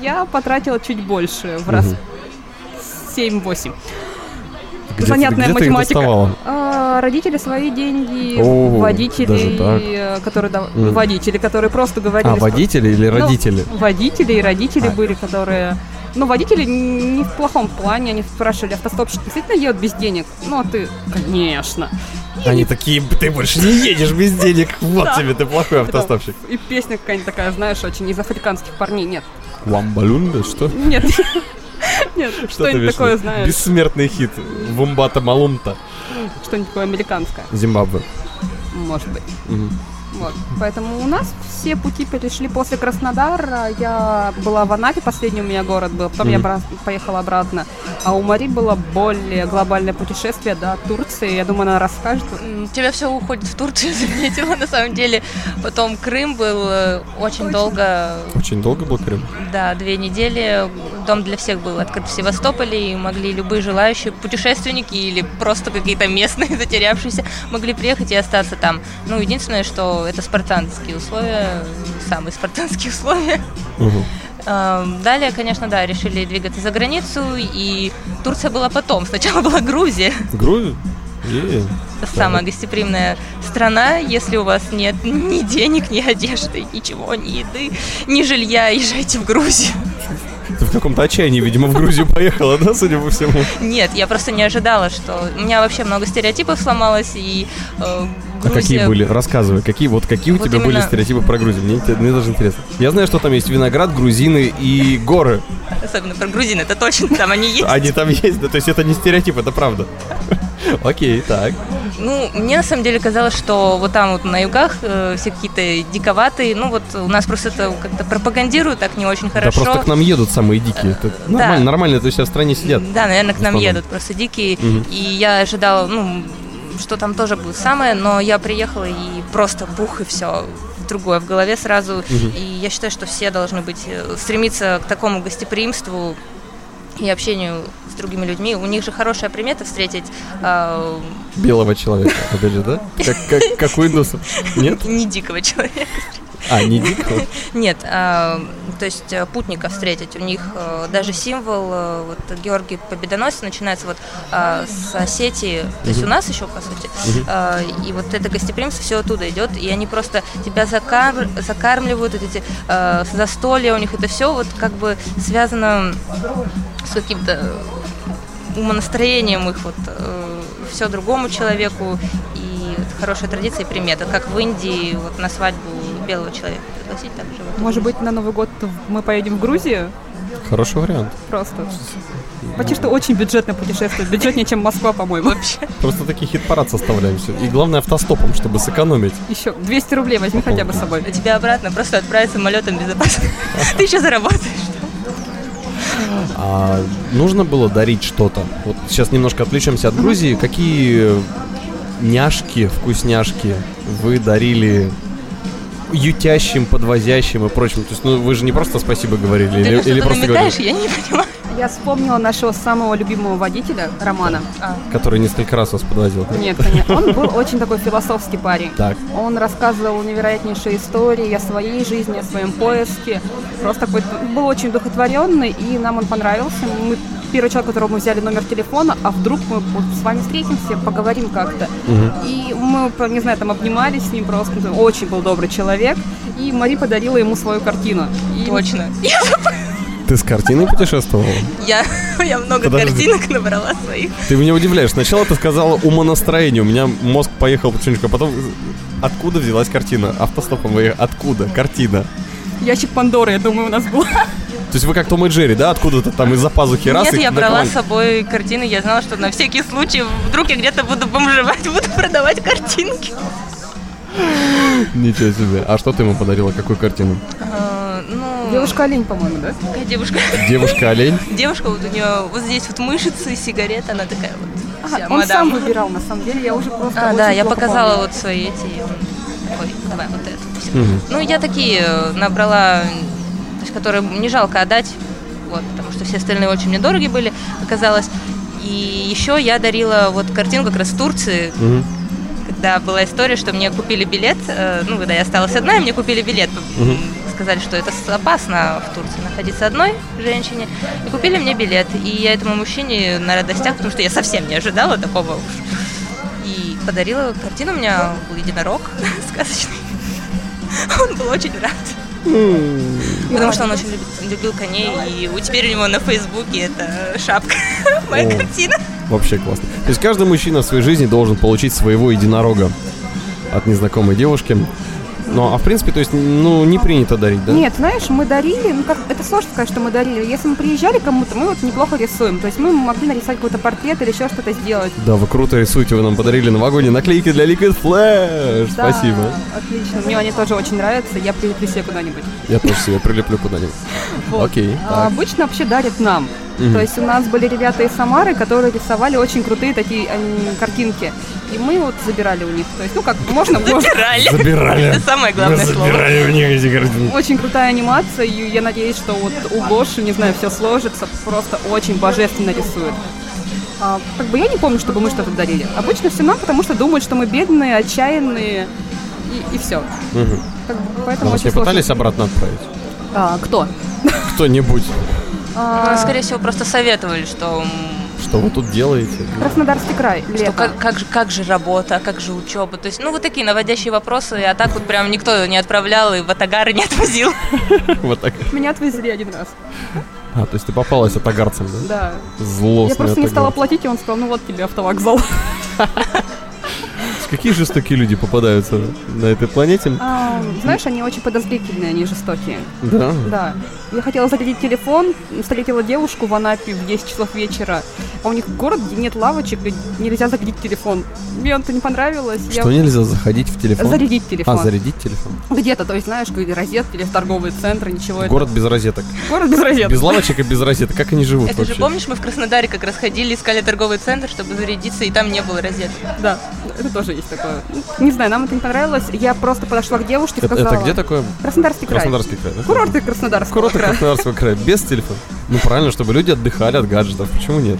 я потратила чуть больше, в раз Мгм. 7-8. Где Занятная где математика. А, родители свои деньги, О, водители, э, которые да- Мгм. водители, которые просто говорили. А, водители или Ну, родители? водители и родители А. были, которые... Ну, водители не в плохом плане, они спрашивали, автостопщик действительно едет без денег? Ну, а ты, конечно. Они такие, ты больше не едешь без денег, вот тебе, ты плохой автостопщик. И песня какая-нибудь такая, знаешь, очень из африканских парней. Нет, Ламбалюнда, что? нет, нет, что-нибудь такое, знаешь, Бессмертный хит. Вумбата Малумта. что-нибудь такое американское, Зимбабве. может быть. Вот. Поэтому у нас все пути перешли после Краснодара. Я была в Анапе, последний у меня город был. Потом я Мгм. бра- поехала обратно. А у Мари было более глобальное путешествие до Турции. Я думаю, она расскажет. У тебя все уходит в Турцию, заметила, на самом деле. Потом Крым был э, очень долго, Очень долго был Крым? да, две недели. Дом для всех был открыт в Севастополе, и могли любые желающие путешественники или просто какие-то местные затерявшиеся могли приехать и остаться там. Ну, единственное, что это спартанские условия, самые спартанские условия. Эм, Далее, конечно, да, решили двигаться за границу, и Турция была потом. Сначала была Грузия. Грузию? Е. самая гостеприимная страна, если у вас нет ни денег, ни одежды, ничего, ни еды, ни жилья, езжайте в Грузию. Ты в каком-то отчаянии, видимо, в Грузию поехала, да, судя по всему? Нет, я просто не ожидала, что у меня вообще много стереотипов сломалось, и э, А Грузия... какие были? Рассказывай, какие вот какие у Вот тебя были именно- стереотипы про Грузию? Мне, мне даже интересно. Я знаю, что там есть виноград, грузины и горы. Особенно про грузин, это точно, там они есть. Они там есть, да, то есть это не стереотип, это правда. Окей, так. Ну, мне на самом деле казалось, что вот там вот на югах э, все какие-то диковатые, ну вот у нас просто это как-то пропагандируют так не очень Да хорошо. просто к нам едут самые дикие. Это нормально, нормально, то есть в стране сидят. Да, наверное, к нам едут просто дикие. Мгм. И я ожидала, ну, что там тоже будет самое, но я приехала и просто бух и все другое в голове сразу. Мгм. И я считаю, что все должны быть э, стремиться к такому гостеприимству и общению с другими людьми. У них же хорошая примета встретить э, Белого человека, опять же, да? Как, как, как у индусов. Нет? не дикого человека. А, не дикого? Нет, а, то есть э, путника встретить. У них э, даже символ, э, вот Георгий Победоносец начинается вот а, с Осетии, то есть у нас еще, по сути. А, и вот это гостеприимство все оттуда идет, и они просто тебя закар- закармливают, вот эти застолья у них, это все вот как бы связано с каким-то умонастроением их вот все другому человеку и хорошая традиция и примета, как в Индии вот на свадьбу белого человека пригласить так же. вот. Может быть, на Новый год мы поедем в Грузию? Хороший вариант. Просто. Почти что очень бюджетное путешествие. Бюджетнее, чем Москва, по-моему. вообще. Просто такие хит-парад составляем все. И главное автостопом, чтобы сэкономить. Еще 200 рублей возьми хотя бы с собой. У тебя обратно просто отправить самолетом безопасно. Ты еще заработаешь. А нужно было дарить что-то? Вот сейчас немножко отвлечемся от Грузии. Какие няшки, вкусняшки вы дарили ютящим, подвозящим и прочим? То есть, ну, вы же не просто спасибо говорили, Ты или, или просто говорили, я не понимаю. Я вспомнила нашего самого любимого водителя, Романа. который несколько раз вас подвозил. Нет, конечно. Он был очень такой философский парень. Так. Он рассказывал невероятнейшие истории о своей жизни, о своем поиске. Просто такой был очень духотворенный, и нам он понравился. Мы первый человек, которого мы взяли номер телефона, а вдруг мы вот с вами встретимся, поговорим как-то. И мы, не знаю, там обнимались с ним просто. Очень был добрый человек. И Мари подарила ему свою картину. И Точно. Ты с картиной путешествовала? Я, я много Подожди. картинок набрала своих. Ты меня удивляешь. Сначала ты сказала умонастроение. У меня мозг поехал потихонечку, а потом откуда взялась картина? Автостопом вы откуда? Картина. Ящик Пандоры, я думаю, у нас был. То есть вы как Том и Джерри, да? Откуда-то там из-за пазухи раз Нет, я брала с собой картины, я знала, что на всякий случай, вдруг я где-то буду бомжевать, буду продавать картинки. Ничего себе. А что ты ему подарила? Какую картину? А, ну, Девушка-олень, по-моему, да? такая девушка. Девушка-олень? Девушка, вот у нее вот здесь вот мышцы, сигарета, она такая вот вся он сам выбирал, на самом деле, я уже просто А, да, я показала вот свои эти. такой, давай вот эту. Мгм. Ну, я такие э, набрала, то есть, которые не жалко отдать, вот, потому что все остальные очень мне дороги были, оказалось. И еще я дарила вот картину как раз в Турции, Мгм. когда была история, что мне купили билет, э, ну, когда я осталась одна, и мне купили билет Мгм. сказали, что это опасно в Турции находиться одной женщине, и купили мне билет. И я этому мужчине на радостях, потому что я совсем не ожидала такого уж. И подарила картину, у меня был единорог сказочный. Он был очень рад. Потому что он очень любит- любил коней, и у- теперь у него на Фейсбуке это шапка, моя О. картина. Вообще классно. То есть каждый мужчина в своей жизни должен получить своего единорога от незнакомой девушки. Ну, а в принципе, то есть, ну, не принято дарить, да? Нет, знаешь, мы дарили, ну как, это сложно сказать, что мы дарили. Если мы приезжали кому-то, мы вот неплохо рисуем. То есть мы могли нарисовать какой-то портрет или еще что-то сделать. Да, вы круто рисуете, вы нам подарили новогодние наклейки для Liquid Flash. Да, Спасибо. Отлично. Мне они тоже очень нравятся. Я прилеплю себе куда-нибудь. Я тоже себе прилеплю куда-нибудь. Вот. Окей, А обычно вообще дарят нам. То есть у нас были ребята из Самары, которые рисовали очень крутые такие картинки. И мы вот забирали у них. То есть, ну как, можно, можно. Забирали. Забирали. Это самое главное слово. у них эти картинки. Очень крутая анимация, и я надеюсь, что вот у Гоши, не знаю, все сложится, просто очень божественно рисует. А, как бы я не помню, чтобы мы что-то дарили. Обычно все нам, потому что думают, что мы бедные, отчаянные, и, все. Мгм. поэтому А вас очень не сложно. пытались обратно отправить? А, кто? Кто-нибудь? А, Скорее всего, просто советовали, что, Что вы тут делаете? Краснодарский край, что лето. как, как, же, как же работа, как же учеба. То есть, ну, вот такие наводящие вопросы, а так вот прям никто не отправлял и в Атагары не отвозил. Вот так. Меня отвезли один раз. А, то есть ты попалась атагарцем, да? Да. Злостный Я просто не стала платить, и он сказал, ну вот тебе автовокзал. Какие жестокие люди попадаются на этой планете? А, знаешь, они очень подозрительные, они жестокие. Да. Да. Я хотела зарядить телефон, встретила девушку в Анапе в 10 часов вечера, а у них город, где нет лавочек, и нельзя зарядить телефон. Мне это не понравилось. Что я... нельзя заходить в телефон? Зарядить телефон. А, зарядить телефон. Где-то, то есть, знаешь, где розетки или в торговые центры, ничего Город без розеток. Город без розеток. Без лавочек и без розеток. Как они живут Это вообще? же, помнишь, мы в Краснодаре как раз ходили, искали торговый центр, чтобы зарядиться, и там не было розеток. Да, это тоже есть такое. Не знаю, нам это не понравилось. Я просто подошла к девушке и Это, сказала... это где такое? Краснодарский край. Краснодарский край, да? Курорты Краснодарского Курорты края. Краснодарского края. Без телефона. Ну правильно, чтобы люди отдыхали от гаджетов. Почему нет?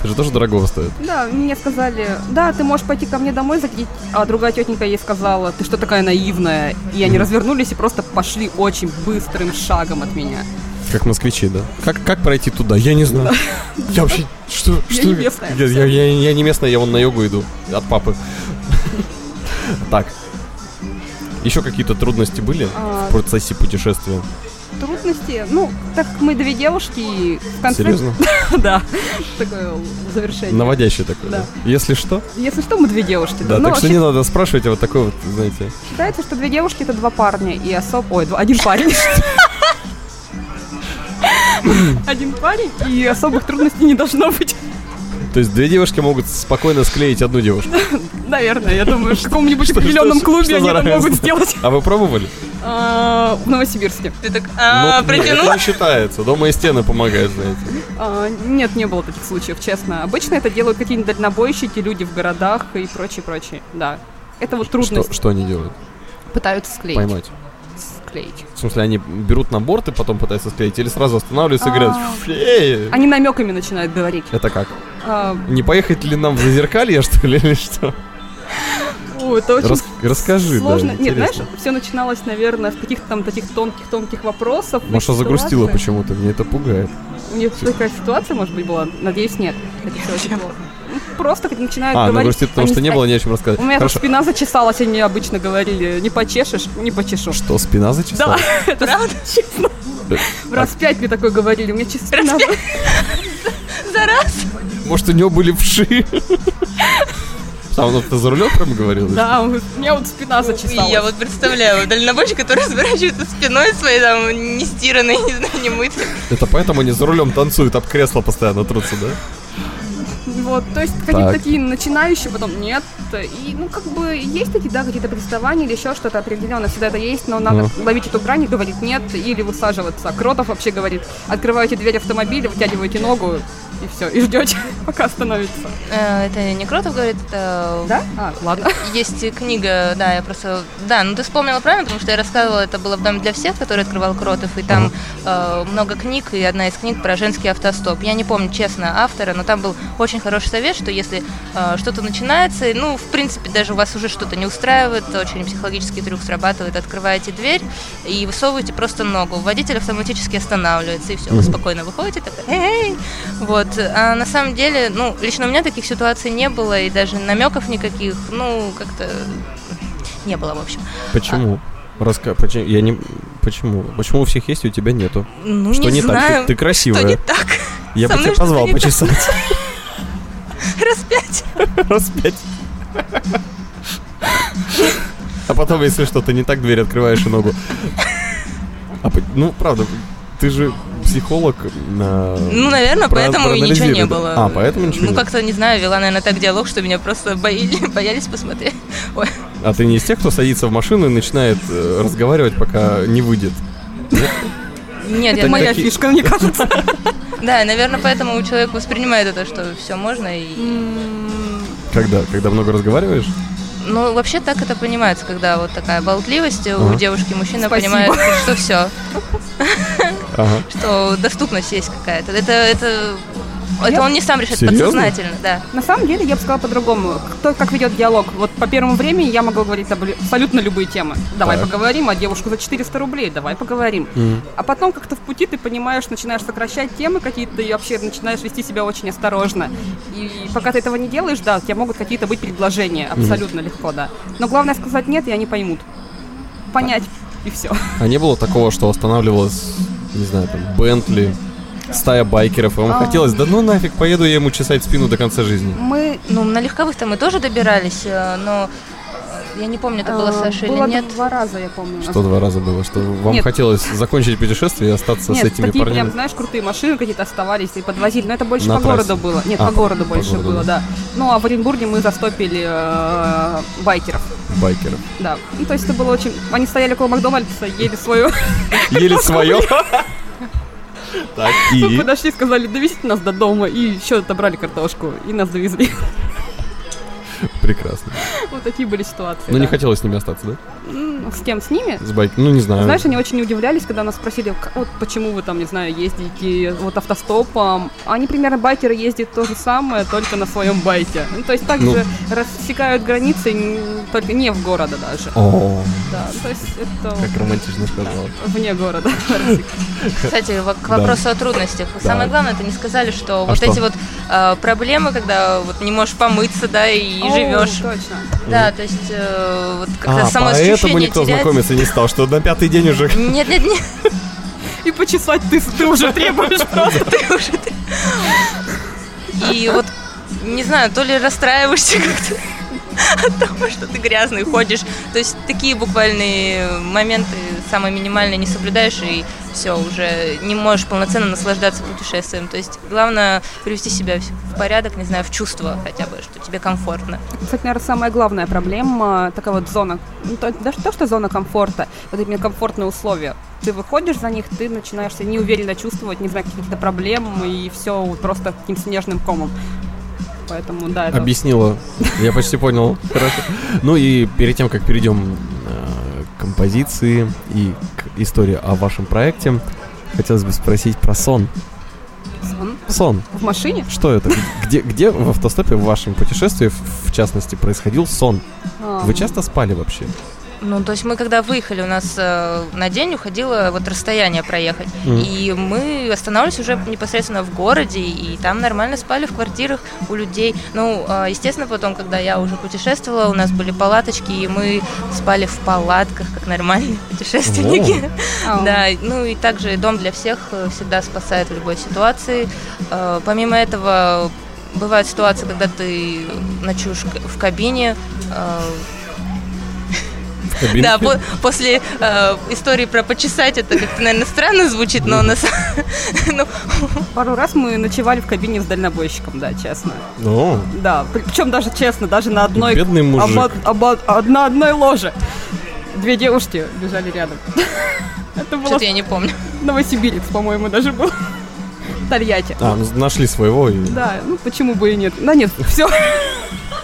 Это же тоже дорого стоит. Да, мне сказали, да, ты можешь пойти ко мне домой зарядить, а другая тетенька ей сказала, ты что такая наивная? И они развернулись и просто пошли очень быстрым шагом от меня. Как москвичи, да? Как, как пройти туда? Я не знаю. Я вообще... Что? Я что? не местная, Я, я- я- я не местная, я вон на йогу иду. От папы. Так. Еще какие-то трудности были А. в процессе путешествия? Трудности, ну, так как мы две девушки, и в конце... Серьезно? Да, такое завершение. Наводящее такое, да? Если что? Если что, мы две девушки. Да, Ну, так что не надо спрашивать, а вот такой вот, знаете... Считается, что две девушки это два парня и особ... Ой, один парень. Один парень и особых трудностей не должно быть. То есть две девушки могут спокойно склеить одну девушку. Наверное, я думаю, в каком-нибудь определенном клубе они это могут сделать. А вы пробовали? А, В Новосибирске. Ты так, а, Ну, протянул? это не считается. Дома и стены помогают, знаете. А, Нет, не было таких случаев, честно. Обычно это делают какие-нибудь дальнобойщики, люди в городах и прочее, прочее. Да. Это вот трудность. что они делают? Пытаются склеить. Поймать. Склеить. В смысле, они берут на борт и потом пытаются склеить, или сразу останавливаются и говорят, А. «Эй!» Они намеками начинают говорить. Это как? А, Не поехать ли нам в зазеркалье, что ли, или что? о, это очень Рас- расскажи, сложно. да, Нет, интересно. знаешь, все начиналось, наверное, с каких-то там таких тонких-тонких вопросов. Маша загрустила почему-то, мне это пугает. У нее такая ситуация, может быть, была? Надеюсь, нет. Это все очень плохо. Ну, Просто начинают А, она говорить... грустит, потому что не было не о чем рассказать. У меня Хорошо. спина зачесалась, они обычно говорили, не почешешь, не почешу. Что, спина Да, зачесалась? это правда, честно. В раз пять мне такое говорили, у меня чисто спина... За раз? Может, у него были вши? А он это за рулем прям говорил? Да, у меня вот спина зачесалась. Я вот представляю, дальнобойщик, который разворачивается спиной своей, там, не стиранной, не знаю, не мытой. Это поэтому они за рулем танцуют, об кресло постоянно трутся, да? Вот, то есть какие-то Так. такие начинающие, потом нет. И, ну, как бы, есть такие, да, какие-то приставания или еще что-то определенно, всегда это есть, но надо Ну. ловить эту грань и говорить нет, или высаживаться. Кротов вообще говорит, открываете дверь автомобиля, вытягиваете ногу, и все, и ждете, пока остановится. Э, Это не Кротов говорит, это... Да? А, ладно. Есть книга, да, я просто... Да, ну ты вспомнила правильно, потому что я рассказывала, это было в Доме для всех, который открывал Кротов, и там э, много книг, и одна из книг про женский автостоп. Я не помню, честно, автора, но там был очень хороший совет, что если э, что-то начинается, и, ну, в принципе, даже у вас уже что-то не устраивает, очень психологический трюк срабатывает, открываете дверь и высовываете просто ногу. Водитель автоматически останавливается, и все, вы спокойно выходите, такой, эй, вот. А на самом деле, ну, лично у меня таких ситуаций не было, и даже намеков никаких, ну, как-то не было, в общем. Почему? Раска... Почему? Я не... Почему? Почему у всех есть, и у тебя нету? Ну, Что не, так? знаю. Ты, ты красивая. Что не так? Я бы тебя позвал не так. почесать. Раз пять. Раз пять. А потом, если что-то не так, дверь открываешь и ногу. А ну, правда, ты же психолог на... Ну, наверное, Про- поэтому и ничего не было. А, поэтому ничего Ну, как-то, не знаю, вела, наверное, так диалог, что меня просто боили, боялись посмотреть. Ой. А ты не из тех, кто садится в машину и начинает э, разговаривать, пока не выйдет? Нет, Это я... Моя такие- фишка, мне кажется. Да, наверное, поэтому человек воспринимает это, что все можно. И... Когда? Когда много разговариваешь? Ну, вообще так это понимается, когда вот такая болтливость у Ага. девушки, мужчина Спасибо. понимает, что все, Ага. что доступность есть какая-то. Это, это, это Я- он не сам решает Серьезно? подсознательно, да. На самом деле, я бы сказала по-другому. Кто как ведет диалог. Вот по первому времени я могу говорить об- абсолютно любые темы. Давай Так. поговорим, а девушку за 400 рублей, давай поговорим. Мгм. А потом как-то в пути ты понимаешь, начинаешь сокращать темы какие-то и вообще начинаешь вести себя очень осторожно. И пока ты этого не делаешь, да, у тебя могут какие-то быть предложения, абсолютно легко, да. Но главное сказать нет, и они поймут. Понять, и все. А не было такого, что останавливалась, не знаю, там, Бентли, стая байкеров, и вам А. хотелось, да ну нафиг, поеду я ему чесать спину до конца жизни. Мы Ну, на легковых-то мы тоже добирались, э, но э, я не помню, это было э, Саша или было нет. два раза, я помню. Что два раза было, что вам Нет. хотелось закончить путешествие и остаться Нет, с этими такие парнями? прям, знаешь, крутые машины какие-то оставались и подвозили. Но это больше На по трассе? городу было. Нет, А, по по- городу по больше городу, было, да. Ну, а в Оренбурге мы застопили э, байкеров. Байкеров. Да. Ну, то есть это было очень... Они стояли около Макдональдса, ели свою... Ели свое. Так, Мы и... подошли, сказали, довезите нас до дома. И еще отобрали картошку. И нас довезли. Прекрасно. Вот такие были ситуации. Но не да. хотелось с ними остаться, да? С кем? С ними? С байк... Ну, не знаю. Знаешь, они очень удивлялись, когда нас спросили, «К- вот почему вы там, не знаю, ездите вот автостопом. Они примерно байкеры ездят то же самое, только на своем байке. Ну, то есть также Ну. рассекают границы, только не в города даже. О, Да, то есть это как романтично сказала. вне города. Кстати, к Да. вопросу о трудностях. Самое главное, это не сказали, что вот А что? эти вот э, проблемы, когда вот не можешь помыться, да, и живешь. Точно. Да, то есть э, вот как-то А, самоощущение поэтому никто терять. знакомиться не стал, что на пятый день уже... Нет, нет, нет, И почесать ты, ты уже требуешь просто. ты уже... И вот, не знаю, то ли расстраиваешься как-то от того, что ты грязный ходишь. То есть такие буквальные моменты, самые минимальные, не соблюдаешь, и все, уже не можешь полноценно наслаждаться путешествием. То есть главное привести себя в- порядок, не знаю, в чувство хотя бы, что тебе комфортно. Кстати, наверное, самая главная проблема, такая вот зона, ну, то- даже то, что зона комфорта, вот именно комфортные условия. Ты выходишь за них, ты начинаешь себя неуверенно чувствовать, не знаю, какие-то проблемы, и все просто каким снежным комом. Поэтому, да, это... Объяснила. Я почти понял. Хорошо. Ну и перед тем, как перейдем э, к композиции и к истории о вашем проекте, хотелось бы спросить про сон. сон. Сон. В машине? Что это? Где, где в автостопе в вашем путешествии, в, частности, происходил сон? А, Вы часто спали вообще? Ну, то есть мы когда выехали, у нас э, на день уходило вот расстояние проехать. Мгм. И мы останавливались уже непосредственно в городе, и там нормально спали в квартирах у людей. Ну, э, естественно, потом, когда я уже путешествовала, у нас были палаточки, и мы спали в палатках, как нормальные путешественники. Да, ну и также дом для всех э, всегда спасает в любой ситуации. Э, Помимо этого, бывают ситуации, когда ты ночуешь в кабине, э, кабинке? да, по- после э, истории про почесать это как-то, наверное, странно звучит, но са- ну, Пару раз мы ночевали в кабине с дальнобойщиком, да, честно. Ну, Да, причем даже честно, даже на одной... Бедный мужик. на одной ложе. Две девушки лежали рядом. Это было что-то я не помню. Новосибирец, по-моему, даже был. Тольятти. А, нашли своего. И... Да, ну почему бы и нет. Да нет, все.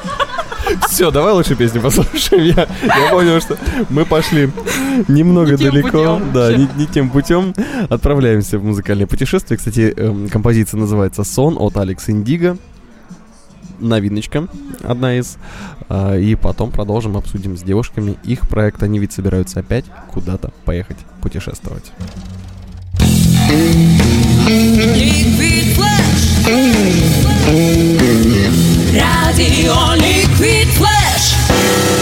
Все, давай лучше песню послушаем. Я, я понял, что мы пошли немного Не тем далеко. путем да, не, не тем путем. Отправляемся в музыкальное путешествие. Кстати, эм, композиция называется «Сон» от Алекс Индиго. Новиночка одна из. А, и потом продолжим, обсудим с девушками их проект. Они ведь собираются опять куда-то поехать путешествовать. Flash. Radio Liquid Flash.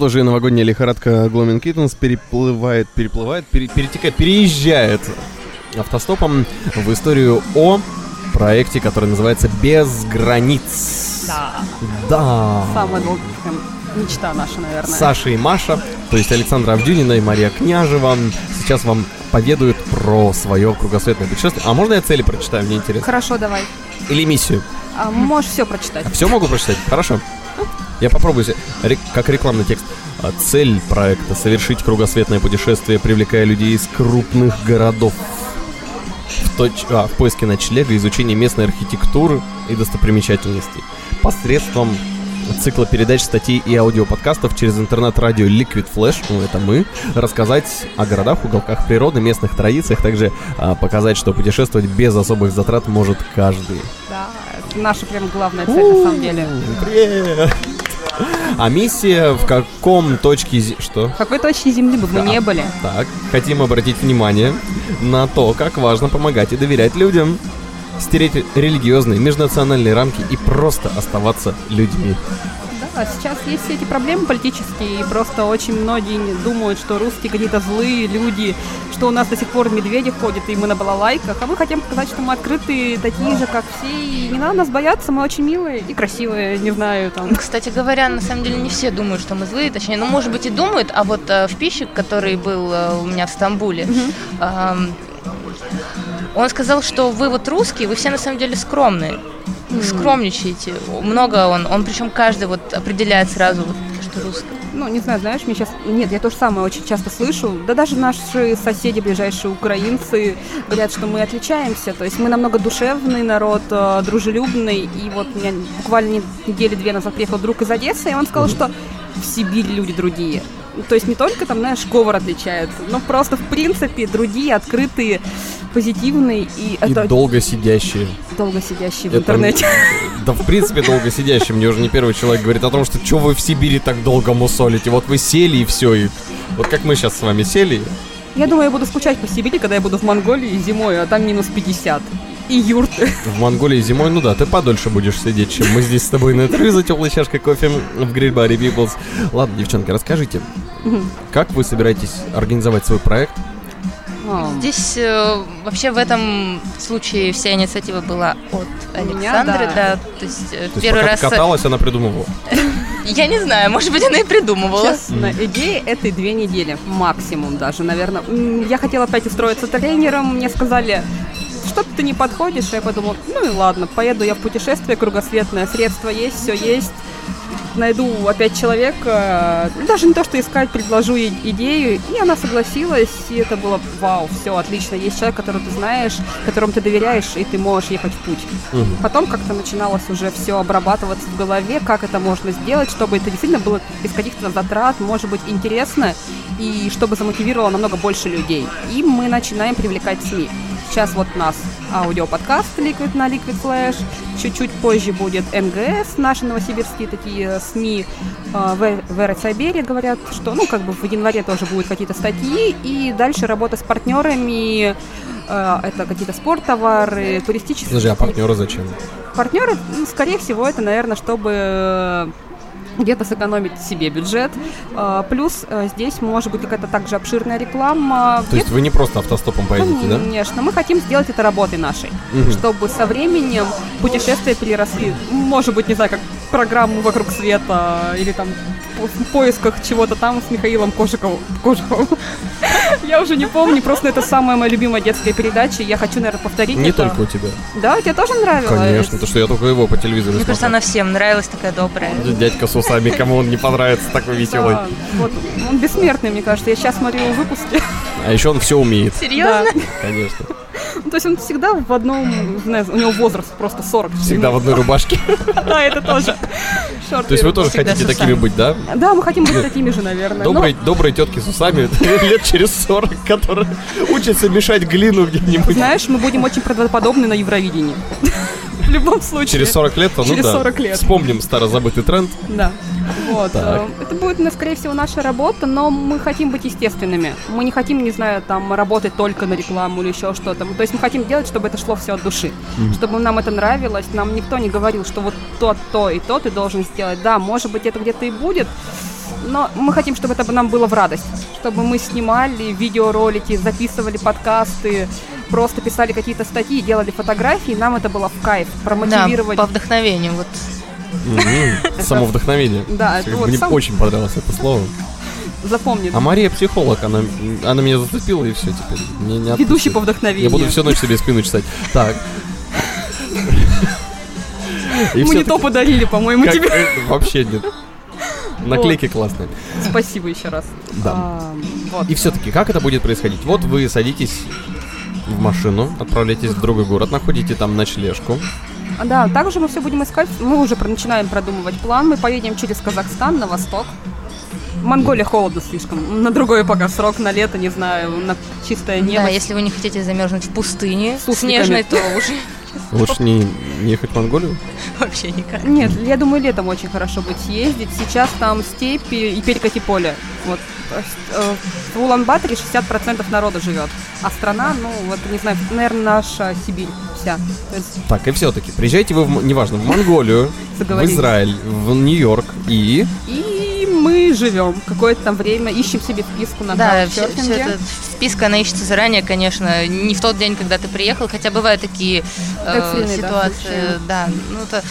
Вот уже и новогодняя лихорадка Gloaming Kittens переплывает, переплывает, пере- перетекает, переезжает автостопом в историю о проекте, который называется «Без границ». Да, Да. самая долгая мечта наша, наверное. Саша и Маша, то есть Александра Авдюнина и Мария Княжева, сейчас вам поведают про свое кругосветное путешествие. А можно я цели прочитаю, мне интересно? Хорошо, давай. Или миссию? А, можешь все прочитать. Все могу прочитать? Хорошо. Я попробую, как рекламный текст. А, Цель проекта — совершить кругосветное путешествие, привлекая людей из крупных городов в, точ- а, в поиске ночлега, изучения местной архитектуры и достопримечательностей. Посредством цикла передач, статей и аудиоподкастов через интернет-радио Liquid Flash, ну это мы, рассказать о городах, уголках природы, местных традициях, также а, показать, что путешествовать без особых затрат может каждый. Да, наша прям главная цель на самом деле. Привет! А миссия в каком точке... Что? В какой точке земли бы мы Да. не были? Так, хотим обратить внимание на то, как важно помогать и доверять людям. Стереть религиозные, межнациональные рамки и просто оставаться людьми. Да, сейчас есть все эти проблемы политические, и просто очень многие думают, что русские какие-то злые люди, что у нас до сих пор медведи ходят, и мы на балалайках, а мы хотим показать, что мы открытые, такие же, как все, и не надо нас бояться, мы очень милые и красивые, не знаю, там. Кстати говоря, на самом деле не все думают, что мы злые, точнее, ну, может быть, и думают, а вот э, в пищик, который был э, у меня в Стамбуле, эм, он сказал, что вы вот русские, вы все на самом деле скромные. Скромничаете. Много он, он причем каждый вот определяет сразу, вот, что русский. Ну, не знаю, знаешь, мне сейчас... Нет, я то же самое очень часто слышу. Да даже наши соседи, ближайшие украинцы, говорят, что мы отличаемся. То есть мы намного душевный народ, э, дружелюбный. И вот у меня буквально недели две назад приехал друг из Одессы, и он сказал, что в Сибири люди другие. То есть не только там, знаешь, говор отличается, но просто, в принципе, другие, открытые, позитивные и, И это долго сидящие. долго сидящие в Это- интернете. Да, в принципе, долго сидящие. Мне уже не первый человек говорит о том, что что вы в Сибири так долго мусолите. Вот вы сели и все. И вот как мы сейчас с вами сели. Я думаю, я буду скучать по Сибири, когда я буду в Монголии зимой, а там минус 50. И юрты. В Монголии зимой, ну да, ты подольше будешь сидеть, чем мы здесь с тобой на интервью за теплой чашкой кофе в гриль-баре Peoples. Ладно, девчонки, расскажите, как вы собираетесь организовать свой проект? Здесь э, вообще в этом случае вся инициатива была от меня, Александры, да. да. То есть э, То есть первый пока раз... ты каталась, она придумывала. Я не знаю, может быть, она и придумывала. Честно, идея этой две недели, максимум даже, наверное. Я хотела опять устроиться тренером, мне сказали, что ты не подходишь, а я подумала, ну и ладно, поеду я в путешествие кругосветное, средства есть, все есть, найду опять человека, даже не то, что искать, предложу ей идею, и она согласилась, и это было вау, все отлично, есть человек, которого ты знаешь, которому ты доверяешь, и ты можешь ехать в путь. Мгм. Потом как-то начиналось уже все обрабатываться в голове, как это можно сделать, чтобы это действительно было без каких-то затрат, может быть, интересно, и чтобы замотивировало намного больше людей. И мы начинаем привлекать СМИ. Сейчас вот у нас аудиоподкаст Liquid на Liquid Flash, чуть-чуть позже будет НГС, наши новосибирские такие СМИ, э, в, Эрцайбере говорят, что, ну, как бы в январе тоже будут какие-то статьи, и дальше работа с партнерами, э, это какие-то спорттовары, туристические Подожди, а партнеры зачем? партнеры, ну, скорее всего, это, наверное, чтобы э, где-то сэкономить себе бюджет. А, Плюс э, здесь может быть какая-то также обширная реклама. То есть вы не просто автостопом поедете, да? Конечно, мы хотим сделать это работой нашей, Мгм. чтобы со временем путешествия переросли, может быть, не знаю, как программу «Вокруг света» или там в поисках чего-то там с Михаилом Кожиковым. Кожуховым. Я уже не помню, просто это самая моя любимая детская передача, я хочу, наверное, повторить Не это. только у тебя. Да, тебе тоже нравилось? Конечно, то что я только его по телевизору Мне кажется, она всем нравилась, такая добрая. Дядька с усами, кому он не понравится, такой веселый. Да, вот, он бессмертный, мне кажется. Я сейчас смотрю его выпуски. А еще он все умеет, Серьезно? конечно. То есть он всегда в одном, знаю, у него возраст просто 40. Всегда в одной рубашке. Да, это тоже. То есть вы тоже хотите такими быть, да? Да, мы хотим быть такими же, наверное. Но Добрые, добрые тетки с усами лет через 40, которые учатся мешать глину где-нибудь. знаешь, мы будем очень правдоподобны на Евровидении. В любом случае. Через 40 лет, ну Через да. 40 лет. Вспомним старозабытый тренд. Да. Вот. Так. э, Это будет, ну, скорее всего, наша работа, но мы хотим быть естественными. Мы не хотим, не знаю, там, работать только на рекламу или еще что-то. То есть мы хотим делать, чтобы это шло все от души. Чтобы нам это нравилось. Нам никто не говорил, что вот то, то и то ты должен сделать. Да, может быть, это где-то и будет, но мы хотим, чтобы это нам было в радость. Чтобы мы снимали видеоролики, записывали подкасты, просто писали какие-то статьи, делали фотографии, нам это было в кайф, Да, промотивировать. по вдохновению. Вот. Само вдохновение. Да, это вот Мне очень понравилось это слово. Запомни. А Мария психолог, она, она меня зацепила и все теперь. Мне не Ведущий по вдохновению. Я буду всю ночь себе спину чесать. Так. И Мы не то подарили, по-моему, тебе. э, Вообще нет. Наклейки классные. Спасибо еще раз. Да. А, вот. И все-таки, как это будет происходить? Вот вы садитесь в машину, отправляетесь в другой город, находите там ночлежку. Да, также мы все будем искать. Мы уже начинаем продумывать план. Мы поедем через Казахстан на восток. Монголия холодно слишком. На другой пока срок, на лето, не знаю, на чистое небо. Да, если вы не хотите замерзнуть в пустыне снежной, то уже Лучше не, не ехать в Монголию? вообще никак. Нет, я думаю, летом очень хорошо будет съездить. Сейчас там степи и перекати поле. Вот. Э, в Улан-Баторе 60% народа живет. А страна, ну, вот, не знаю, наверное, наша Сибирь вся. Есть, Так, и все-таки, приезжайте вы, в, неважно, в Монголию, в. Израиль, в Нью-Йорк и... и мы живем какое-то там время, ищем себе вписку на Да, все, каучсерфинге. это списка она ищется заранее, конечно, не в тот день, когда ты приехал, хотя бывают такие э, да, ситуации, случаи. да, ну это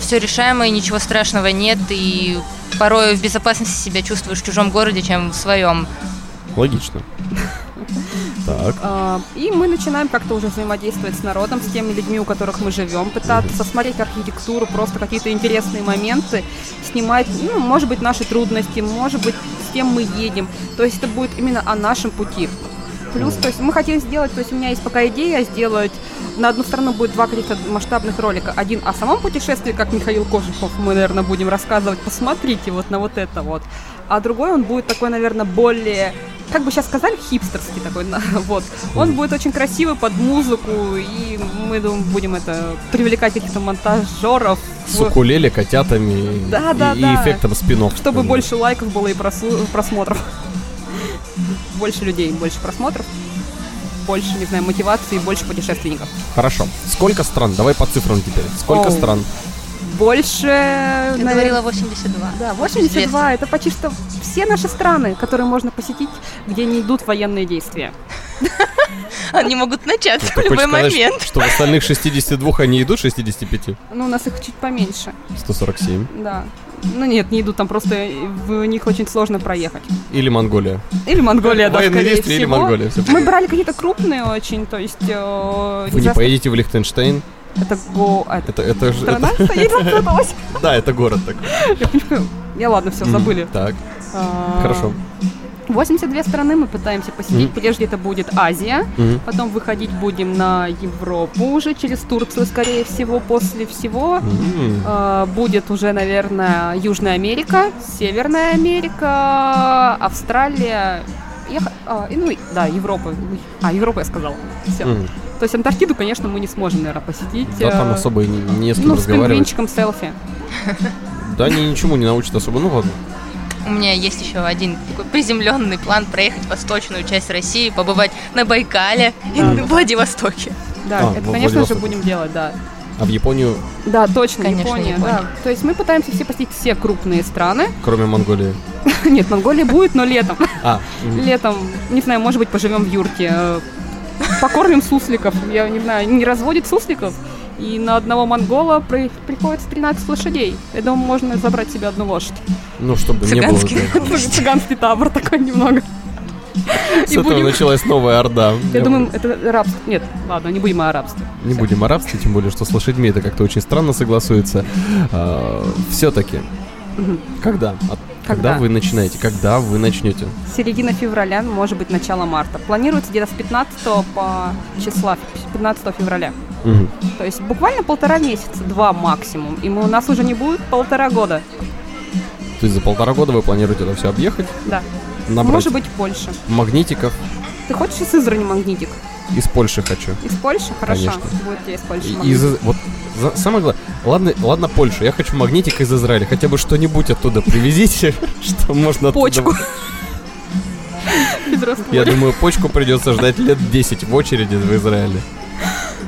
все решаемо, и ничего страшного нет, и порой в безопасности себя чувствуешь в чужом городе, чем в своем. Логично. Так, А, И мы начинаем как-то уже взаимодействовать с народом, с теми людьми, у которых мы живем, пытаться смотреть архитектуру, просто какие-то интересные моменты, снимать, ну, может быть, наши трудности, может быть, с кем мы едем. То есть это будет именно о нашем пути. Плюс, то есть мы хотим сделать, то есть у меня есть пока идея сделать, на одну сторону будет два каких-то масштабных ролика. Один о самом путешествии, как Михаил Кожухов, мы, наверное, будем рассказывать, посмотрите вот на вот это вот. А другой он будет такой, наверное, более, как бы сейчас сказали, хипстерский такой, вот. Он будет очень красивый под музыку, и мы, думаю, будем это привлекать каких-то монтажеров, с укулеле, котятами Да, и, да, и да. эффектом спинов. чтобы больше лайков было и просмотров. Больше людей, больше просмотров, больше, не знаю, мотивации, больше путешественников. Хорошо. Сколько стран? Давай по цифрам теперь. Сколько Оу. стран? Больше, Я наверное, говорила 82. Да, 82 это почти что все наши страны, которые можно посетить, где не идут военные действия. Они могут начаться в Ты любой момент. что в остальных 62 они идут 65? Ну, у нас их чуть поменьше, 147. да. Ну нет, не идут, там просто в них очень сложно проехать. Или Монголия. Или Монголия, да, Военные скорее действия или всего. Монголия, всё Мы брали какие-то крупные очень, то есть... э, Вы не поедете в Лихтенштейн? Это го... а, это Это, же... страна это- да, это город такой. Я понимаю. Я ладно, все, забыли. Так, А, хорошо. 82 страны мы пытаемся посетить. Мгм. Прежде это будет Азия. Мгм. Потом выходить будем на Европу уже через Турцию, скорее всего, после всего. М. Э, Будет уже, наверное, Южная Америка, Северная Америка, Австралия. Я а, и, ну, да, Европа. А, Европа я сказала. Все. М. То есть Антарктиду, конечно, мы не сможем, наверное, посетить. Да, там Э, особо и не, не с кем Ну, с разговаривать. пингвинчиком селфи. Да, они ничему не научат особо. Ну ладно. У меня есть еще один такой приземленный план проехать восточную часть России, побывать на Байкале и на да. Владивостоке. Да, А, это, конечно же, будем делать, да. А в Японию, Да, точно, Конечно, Япония, Япония. да. То есть мы пытаемся все посетить все крупные страны. кроме Монголии. Нет, Монголия будет, но летом. А, Летом, не знаю, может быть, поживем в юрте. э, Покормим сусликов. Я не знаю, не разводит сусликов. И на одного монгола при- приходится 13 лошадей. Я думаю, можно забрать себе одну лошадь. ну, чтобы не было... Цыганский. Цыганский табор такой немного. С этого будем- началась новая орда. Я думаю, это рабство. Нет, ладно, не будем о рабстве. Не будем о рабстве, тем более, что с лошадьми это как-то очень странно согласуется. Все-таки, когда? От- Когда Когда? вы начинаете? Когда вы начнете? Середина февраля, может быть, начало марта. Планируется где-то с 15 по числа 15 февраля. Мгм. То есть буквально полтора месяца, два максимум. И мы, у нас уже не будет полтора года. То есть за полтора года вы планируете это все объехать, Да. набрать Может быть, Польша. магнитиков? Ты хочешь из Сызрани магнитик? Из Польши хочу. Из Польши? Хорошо. Конечно. Будет тебе из Польши магнитик. Из, вот за- самое главное, ладно, ладно, Польша, я хочу магнитик из Израиля, хотя бы что-нибудь оттуда привезите, что можно Почку. Я думаю, почку придется ждать лет 10 в очереди в Израиле.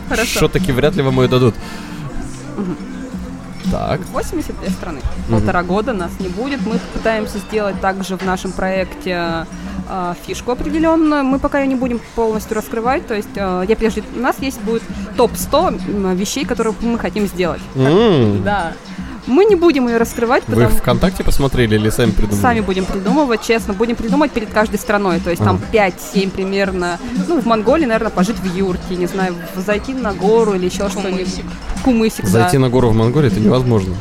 Хорошо. Что таки вряд ли вам ее дадут. Так. 82 страны. Полтора года нас не будет. Мы пытаемся сделать также в нашем проекте э, фишку определенную. Мы пока ее не будем полностью раскрывать. То есть э, я прежде у нас есть будет топ-100 м, вещей, которые мы хотим сделать. Да. Мы не будем ее раскрывать, Вы потому ВКонтакте посмотрели или сами придумали? Сами будем придумывать, честно, будем придумать перед каждой страной. То есть там 5-7 примерно. Ну, в Монголии, наверное, пожить в юрте, не знаю, зайти на гору или еще что-нибудь. Кумысик, Зайти да. на гору в Монголии это невозможно.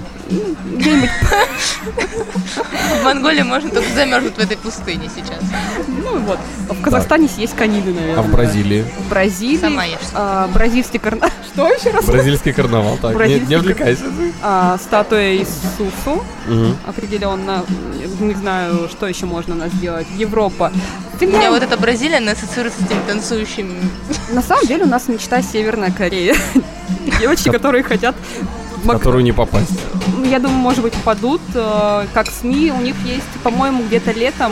Где-нибудь, В Монголии можно только замерзнуть в этой пустыне сейчас. ну вот, в Казахстане есть канины, наверное. А в Бразилии? В Бразилии. Сама ешь. а, бразильский карнавал. Что еще раз? Бразильский карнавал, так. Не, отвлекайся. А, статуя Иисусу. Определенно. Не знаю, что еще можно у нас сделать. Европа. У меня вот эта Бразилия она ассоциируется с этими танцующими. На самом деле у нас мечта Северная Корея. Девочки, которые хотят... В которую не попасть. Я думаю, может быть, попадут. э, Как СМИ, у них есть, по-моему, где-то летом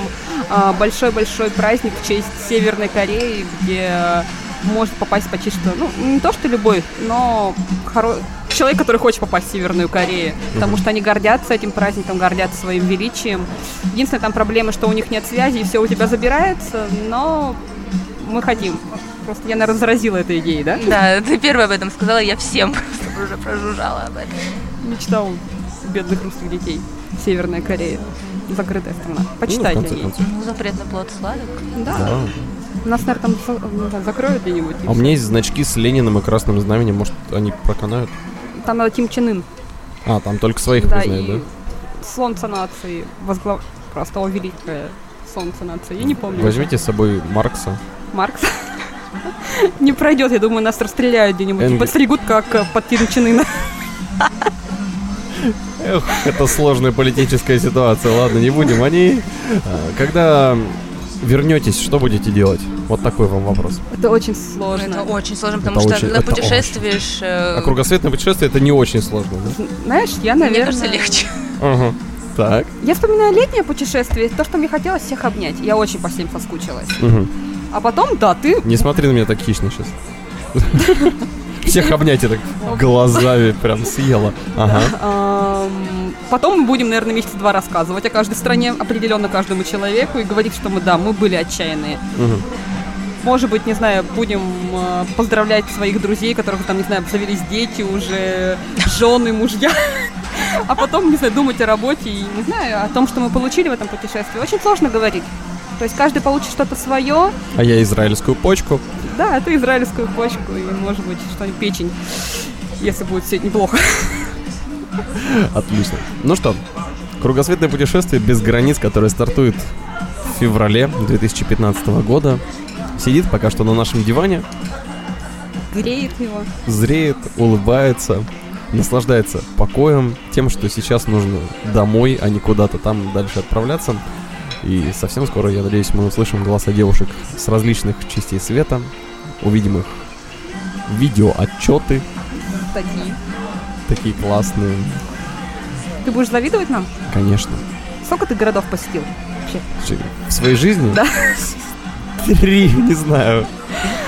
э, большой-большой праздник в честь Северной Кореи, где может попасть почти что, ну, не то что любой, но хоро- человек, который хочет попасть в Северную Корею, потому что они гордятся этим праздником, гордятся своим величием. Единственная там проблема, что у них нет связи, и все у тебя забирается, но мы хотим. Просто я, наверное, заразила этой идеей, да? Да, ты первая об этом сказала, я всем просто уже прожужжала об этом. Мечта у бедных русских детей. Северная Корея. Закрытая страна. Ну, Почитайте конце о ней. концов. Ну, запретный плод сладок. Да. Да. Нас, наверное, там не знаю, закроют где-нибудь. А у меня есть значки с Лениным и Красным Знаменем. Может, они проканают? Там надо Ким Чен Ын. А, там только своих Да, признают, и да? Солнце нации. Возглав... Просто о великое солнце нации. Я не помню. Возьмите с собой Маркса. Маркс. Не пройдет, я думаю, нас расстреляют где-нибудь. Подстригут, как э, под Ким Чен Ына. Эх, это сложная политическая ситуация. Ладно, не будем. Они... а, Когда вернетесь, что будете делать? Вот такой вам вопрос. Это очень сложно. Это очень сложно, потому Это что очень- путешествуешь... э, А кругосветное путешествие это не очень сложно, да? Знаешь, я, Мне наверное... кажется, легче. Ага. Так. Я вспоминаю летнее путешествие, то, что мне хотелось всех обнять. Я очень по всем соскучилась. Мгм. А потом, да, ты Не смотри на меня так хищно сейчас. Всех обнять я так глазами прям съела. Ага. Потом мы будем, наверное, месяца два рассказывать о каждой стране, определенно каждому человеку, и говорить, что мы, да, мы были отчаянные. Может быть, не знаю, будем э, поздравлять своих друзей, которых там, не знаю, завелись дети уже, жены, мужья. А потом, не знаю, думать о работе и, не знаю, о том, что мы получили в этом путешествии. Очень сложно говорить. То есть каждый получит что-то свое. А я израильскую почку. Да, это израильскую почку и, может быть, что-нибудь печень, если будет все неплохо. Отлично. Ну что, кругосветное путешествие без границ, которое стартует в феврале 2015 года, сидит пока что на нашем диване, Греет его. зреет, улыбается, наслаждается покоем, тем, что сейчас нужно домой, а не куда-то там дальше отправляться. И совсем скоро, я надеюсь, мы услышим голоса девушек с различных частей света, увидим их видеоотчеты, Такие. такие классные, Ты будешь завидовать нам? конечно. Сколько ты городов посетил? Вообще? В своей жизни? Да. Три, не знаю.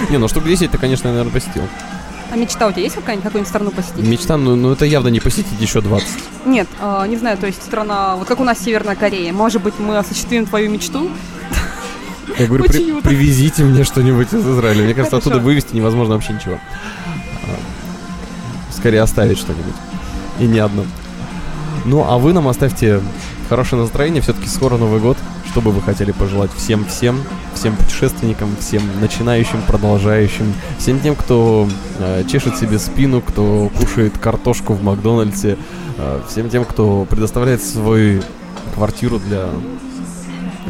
Не, ну штук 10 ты, конечно, наверное, посетил. А мечта у тебя есть какая-нибудь, какую-нибудь страну посетить? Мечта, ну, ну это явно не посетить еще 20. Нет, а, не знаю, то есть страна, вот как у нас Северная Корея. Может быть, мы осуществим твою мечту? Я говорю, при- привезите мне что-нибудь из Израиля. Мне кажется, Хорошо. оттуда вывести невозможно вообще ничего. А, Скорее оставить что-нибудь. И не одно. Ну, а вы нам оставьте хорошее настроение. Все-таки скоро Новый год. Что бы вы хотели пожелать всем-всем, всем путешественникам, всем начинающим, продолжающим, всем тем, кто э, чешет себе спину, кто кушает картошку в Макдональдсе, э, всем тем, кто предоставляет свою квартиру для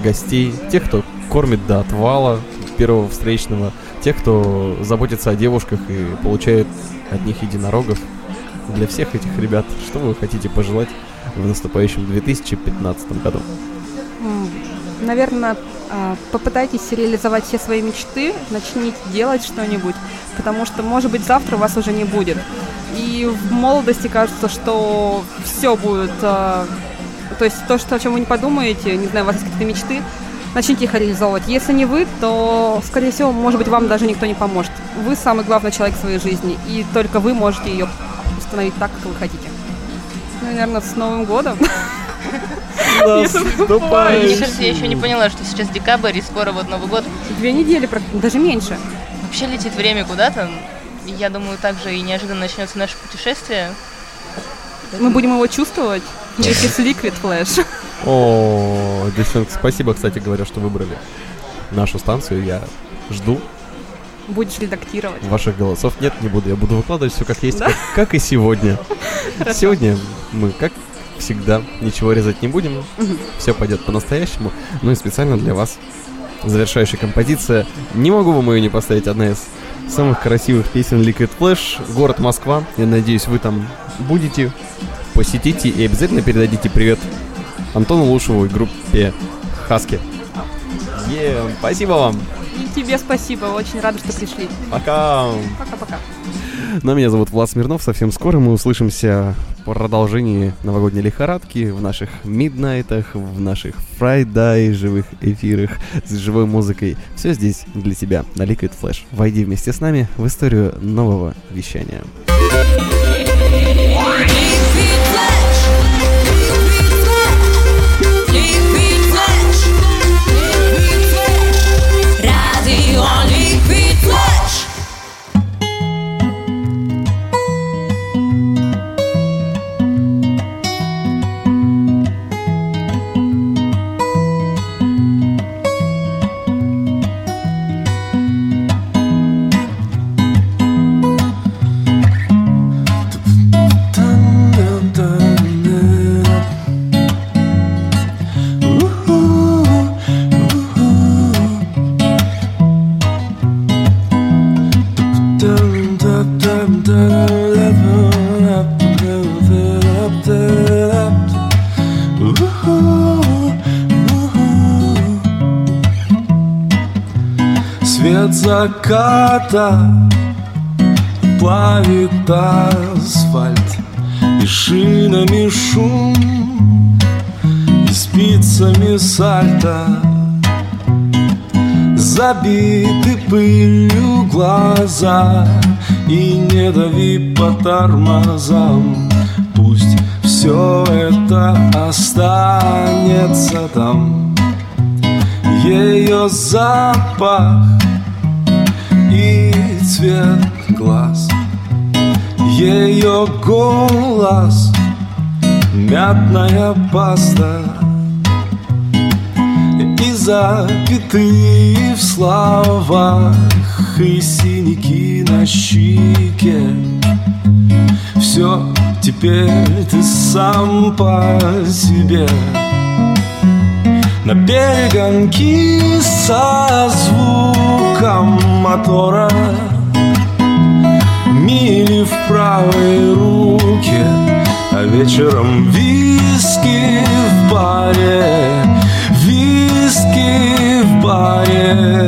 гостей, тех, кто кормит до отвала первого встречного, тех, кто заботится о девушках и получает от них единорогов. Для всех этих ребят, что вы хотите пожелать в наступающем 2015 году? Наверное, а, попытайтесь реализовать все свои мечты, начните делать что-нибудь, потому что, может быть, завтра вас уже не будет. И в молодости кажется, что все будет, а, то есть то, что, о чем вы не подумаете, не знаю, у вас есть какие-то мечты, начните их реализовывать. Если не вы, то, скорее всего, может быть, вам даже никто не поможет. Вы самый главный человек в своей жизни, и только вы можете ее установить так, как вы хотите. Ну, наверное, с Новым годом. Мне кажется, я еще не поняла, что сейчас декабрь и скоро вот Новый год. Две недели, даже меньше. Вообще летит время куда-то. Я думаю, также и неожиданно начнется наше путешествие. Мы будем его чувствовать вместе с Liquid Flash. О, девчонки, спасибо, кстати говоря, что выбрали нашу станцию. Я жду Будешь редактировать. ваших голосов. Нет, не буду. Я буду выкладывать все как есть, Да? как, как и сегодня. Сегодня мы, как всегда, ничего резать не будем. Все пойдет по-настоящему. Ну и специально для вас завершающая композиция. Не могу вам ее не поставить. Одна из самых красивых песен Liquid Flash. Город Москва. Я надеюсь, вы там будете. Посетите и обязательно передадите привет Антону Лушеву и группе Хаски. Е, спасибо вам. И тебе спасибо, очень рада, что пришли. Пока. Пока-пока. Ну, а меня зовут Влад Смирнов. Совсем скоро мы услышимся в продолжении новогодней лихорадки в наших миднайтах, в наших фрайдай живых эфирах с живой музыкой. Все здесь для тебя на Liquid Flash. Войди вместе с нами в историю нового вещания. Заката плавит асфальт И шинами шум И спицами сальто. Забиты пылью глаза И не дави по тормозам. Пусть все это останется там. Ее запах и цвет глаз. Ее голос Мятная паста. И запятые в словах И синяки на щеке. Все теперь ты сам по себе на перегонки со звуком мотора. Мили в правой руке А вечером виски в баре. Виски в баре.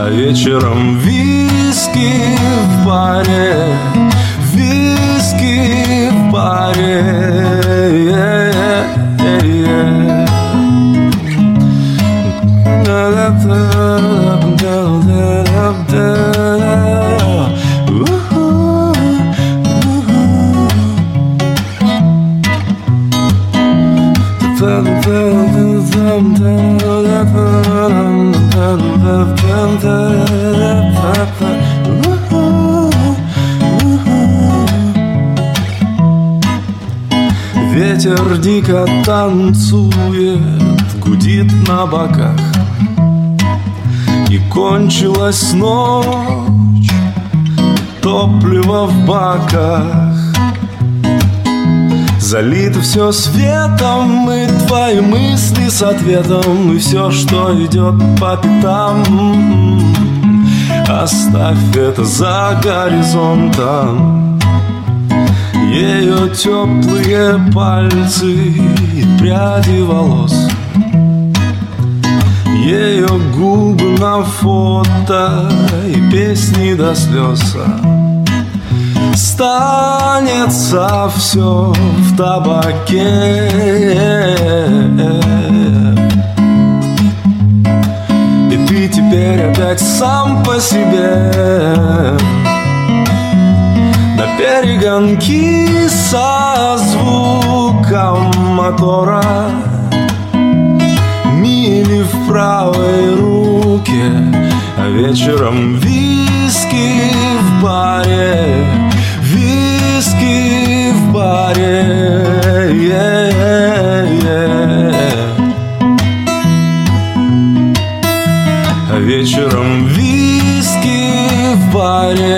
А вечером виски в баре nobody. Yeah, yeah, yeah, yeah. Da, da, da, da, da, da, da, da. Sometimes Ветер дико танцует, гудит на боках. И кончилась ночь, топливо в баках Залито все светом, и твои мысли с ответом И все, что идет по пятам. Оставь это за горизонтом ее теплые пальцы и пряди волос. Ее губы на фото и песни до слез. Станется все в табаке. И ты теперь опять сам по себе перегонки со звуком мотора. Мили в правой руке А вечером виски в баре. Виски в баре Е-е-е. А вечером виски в баре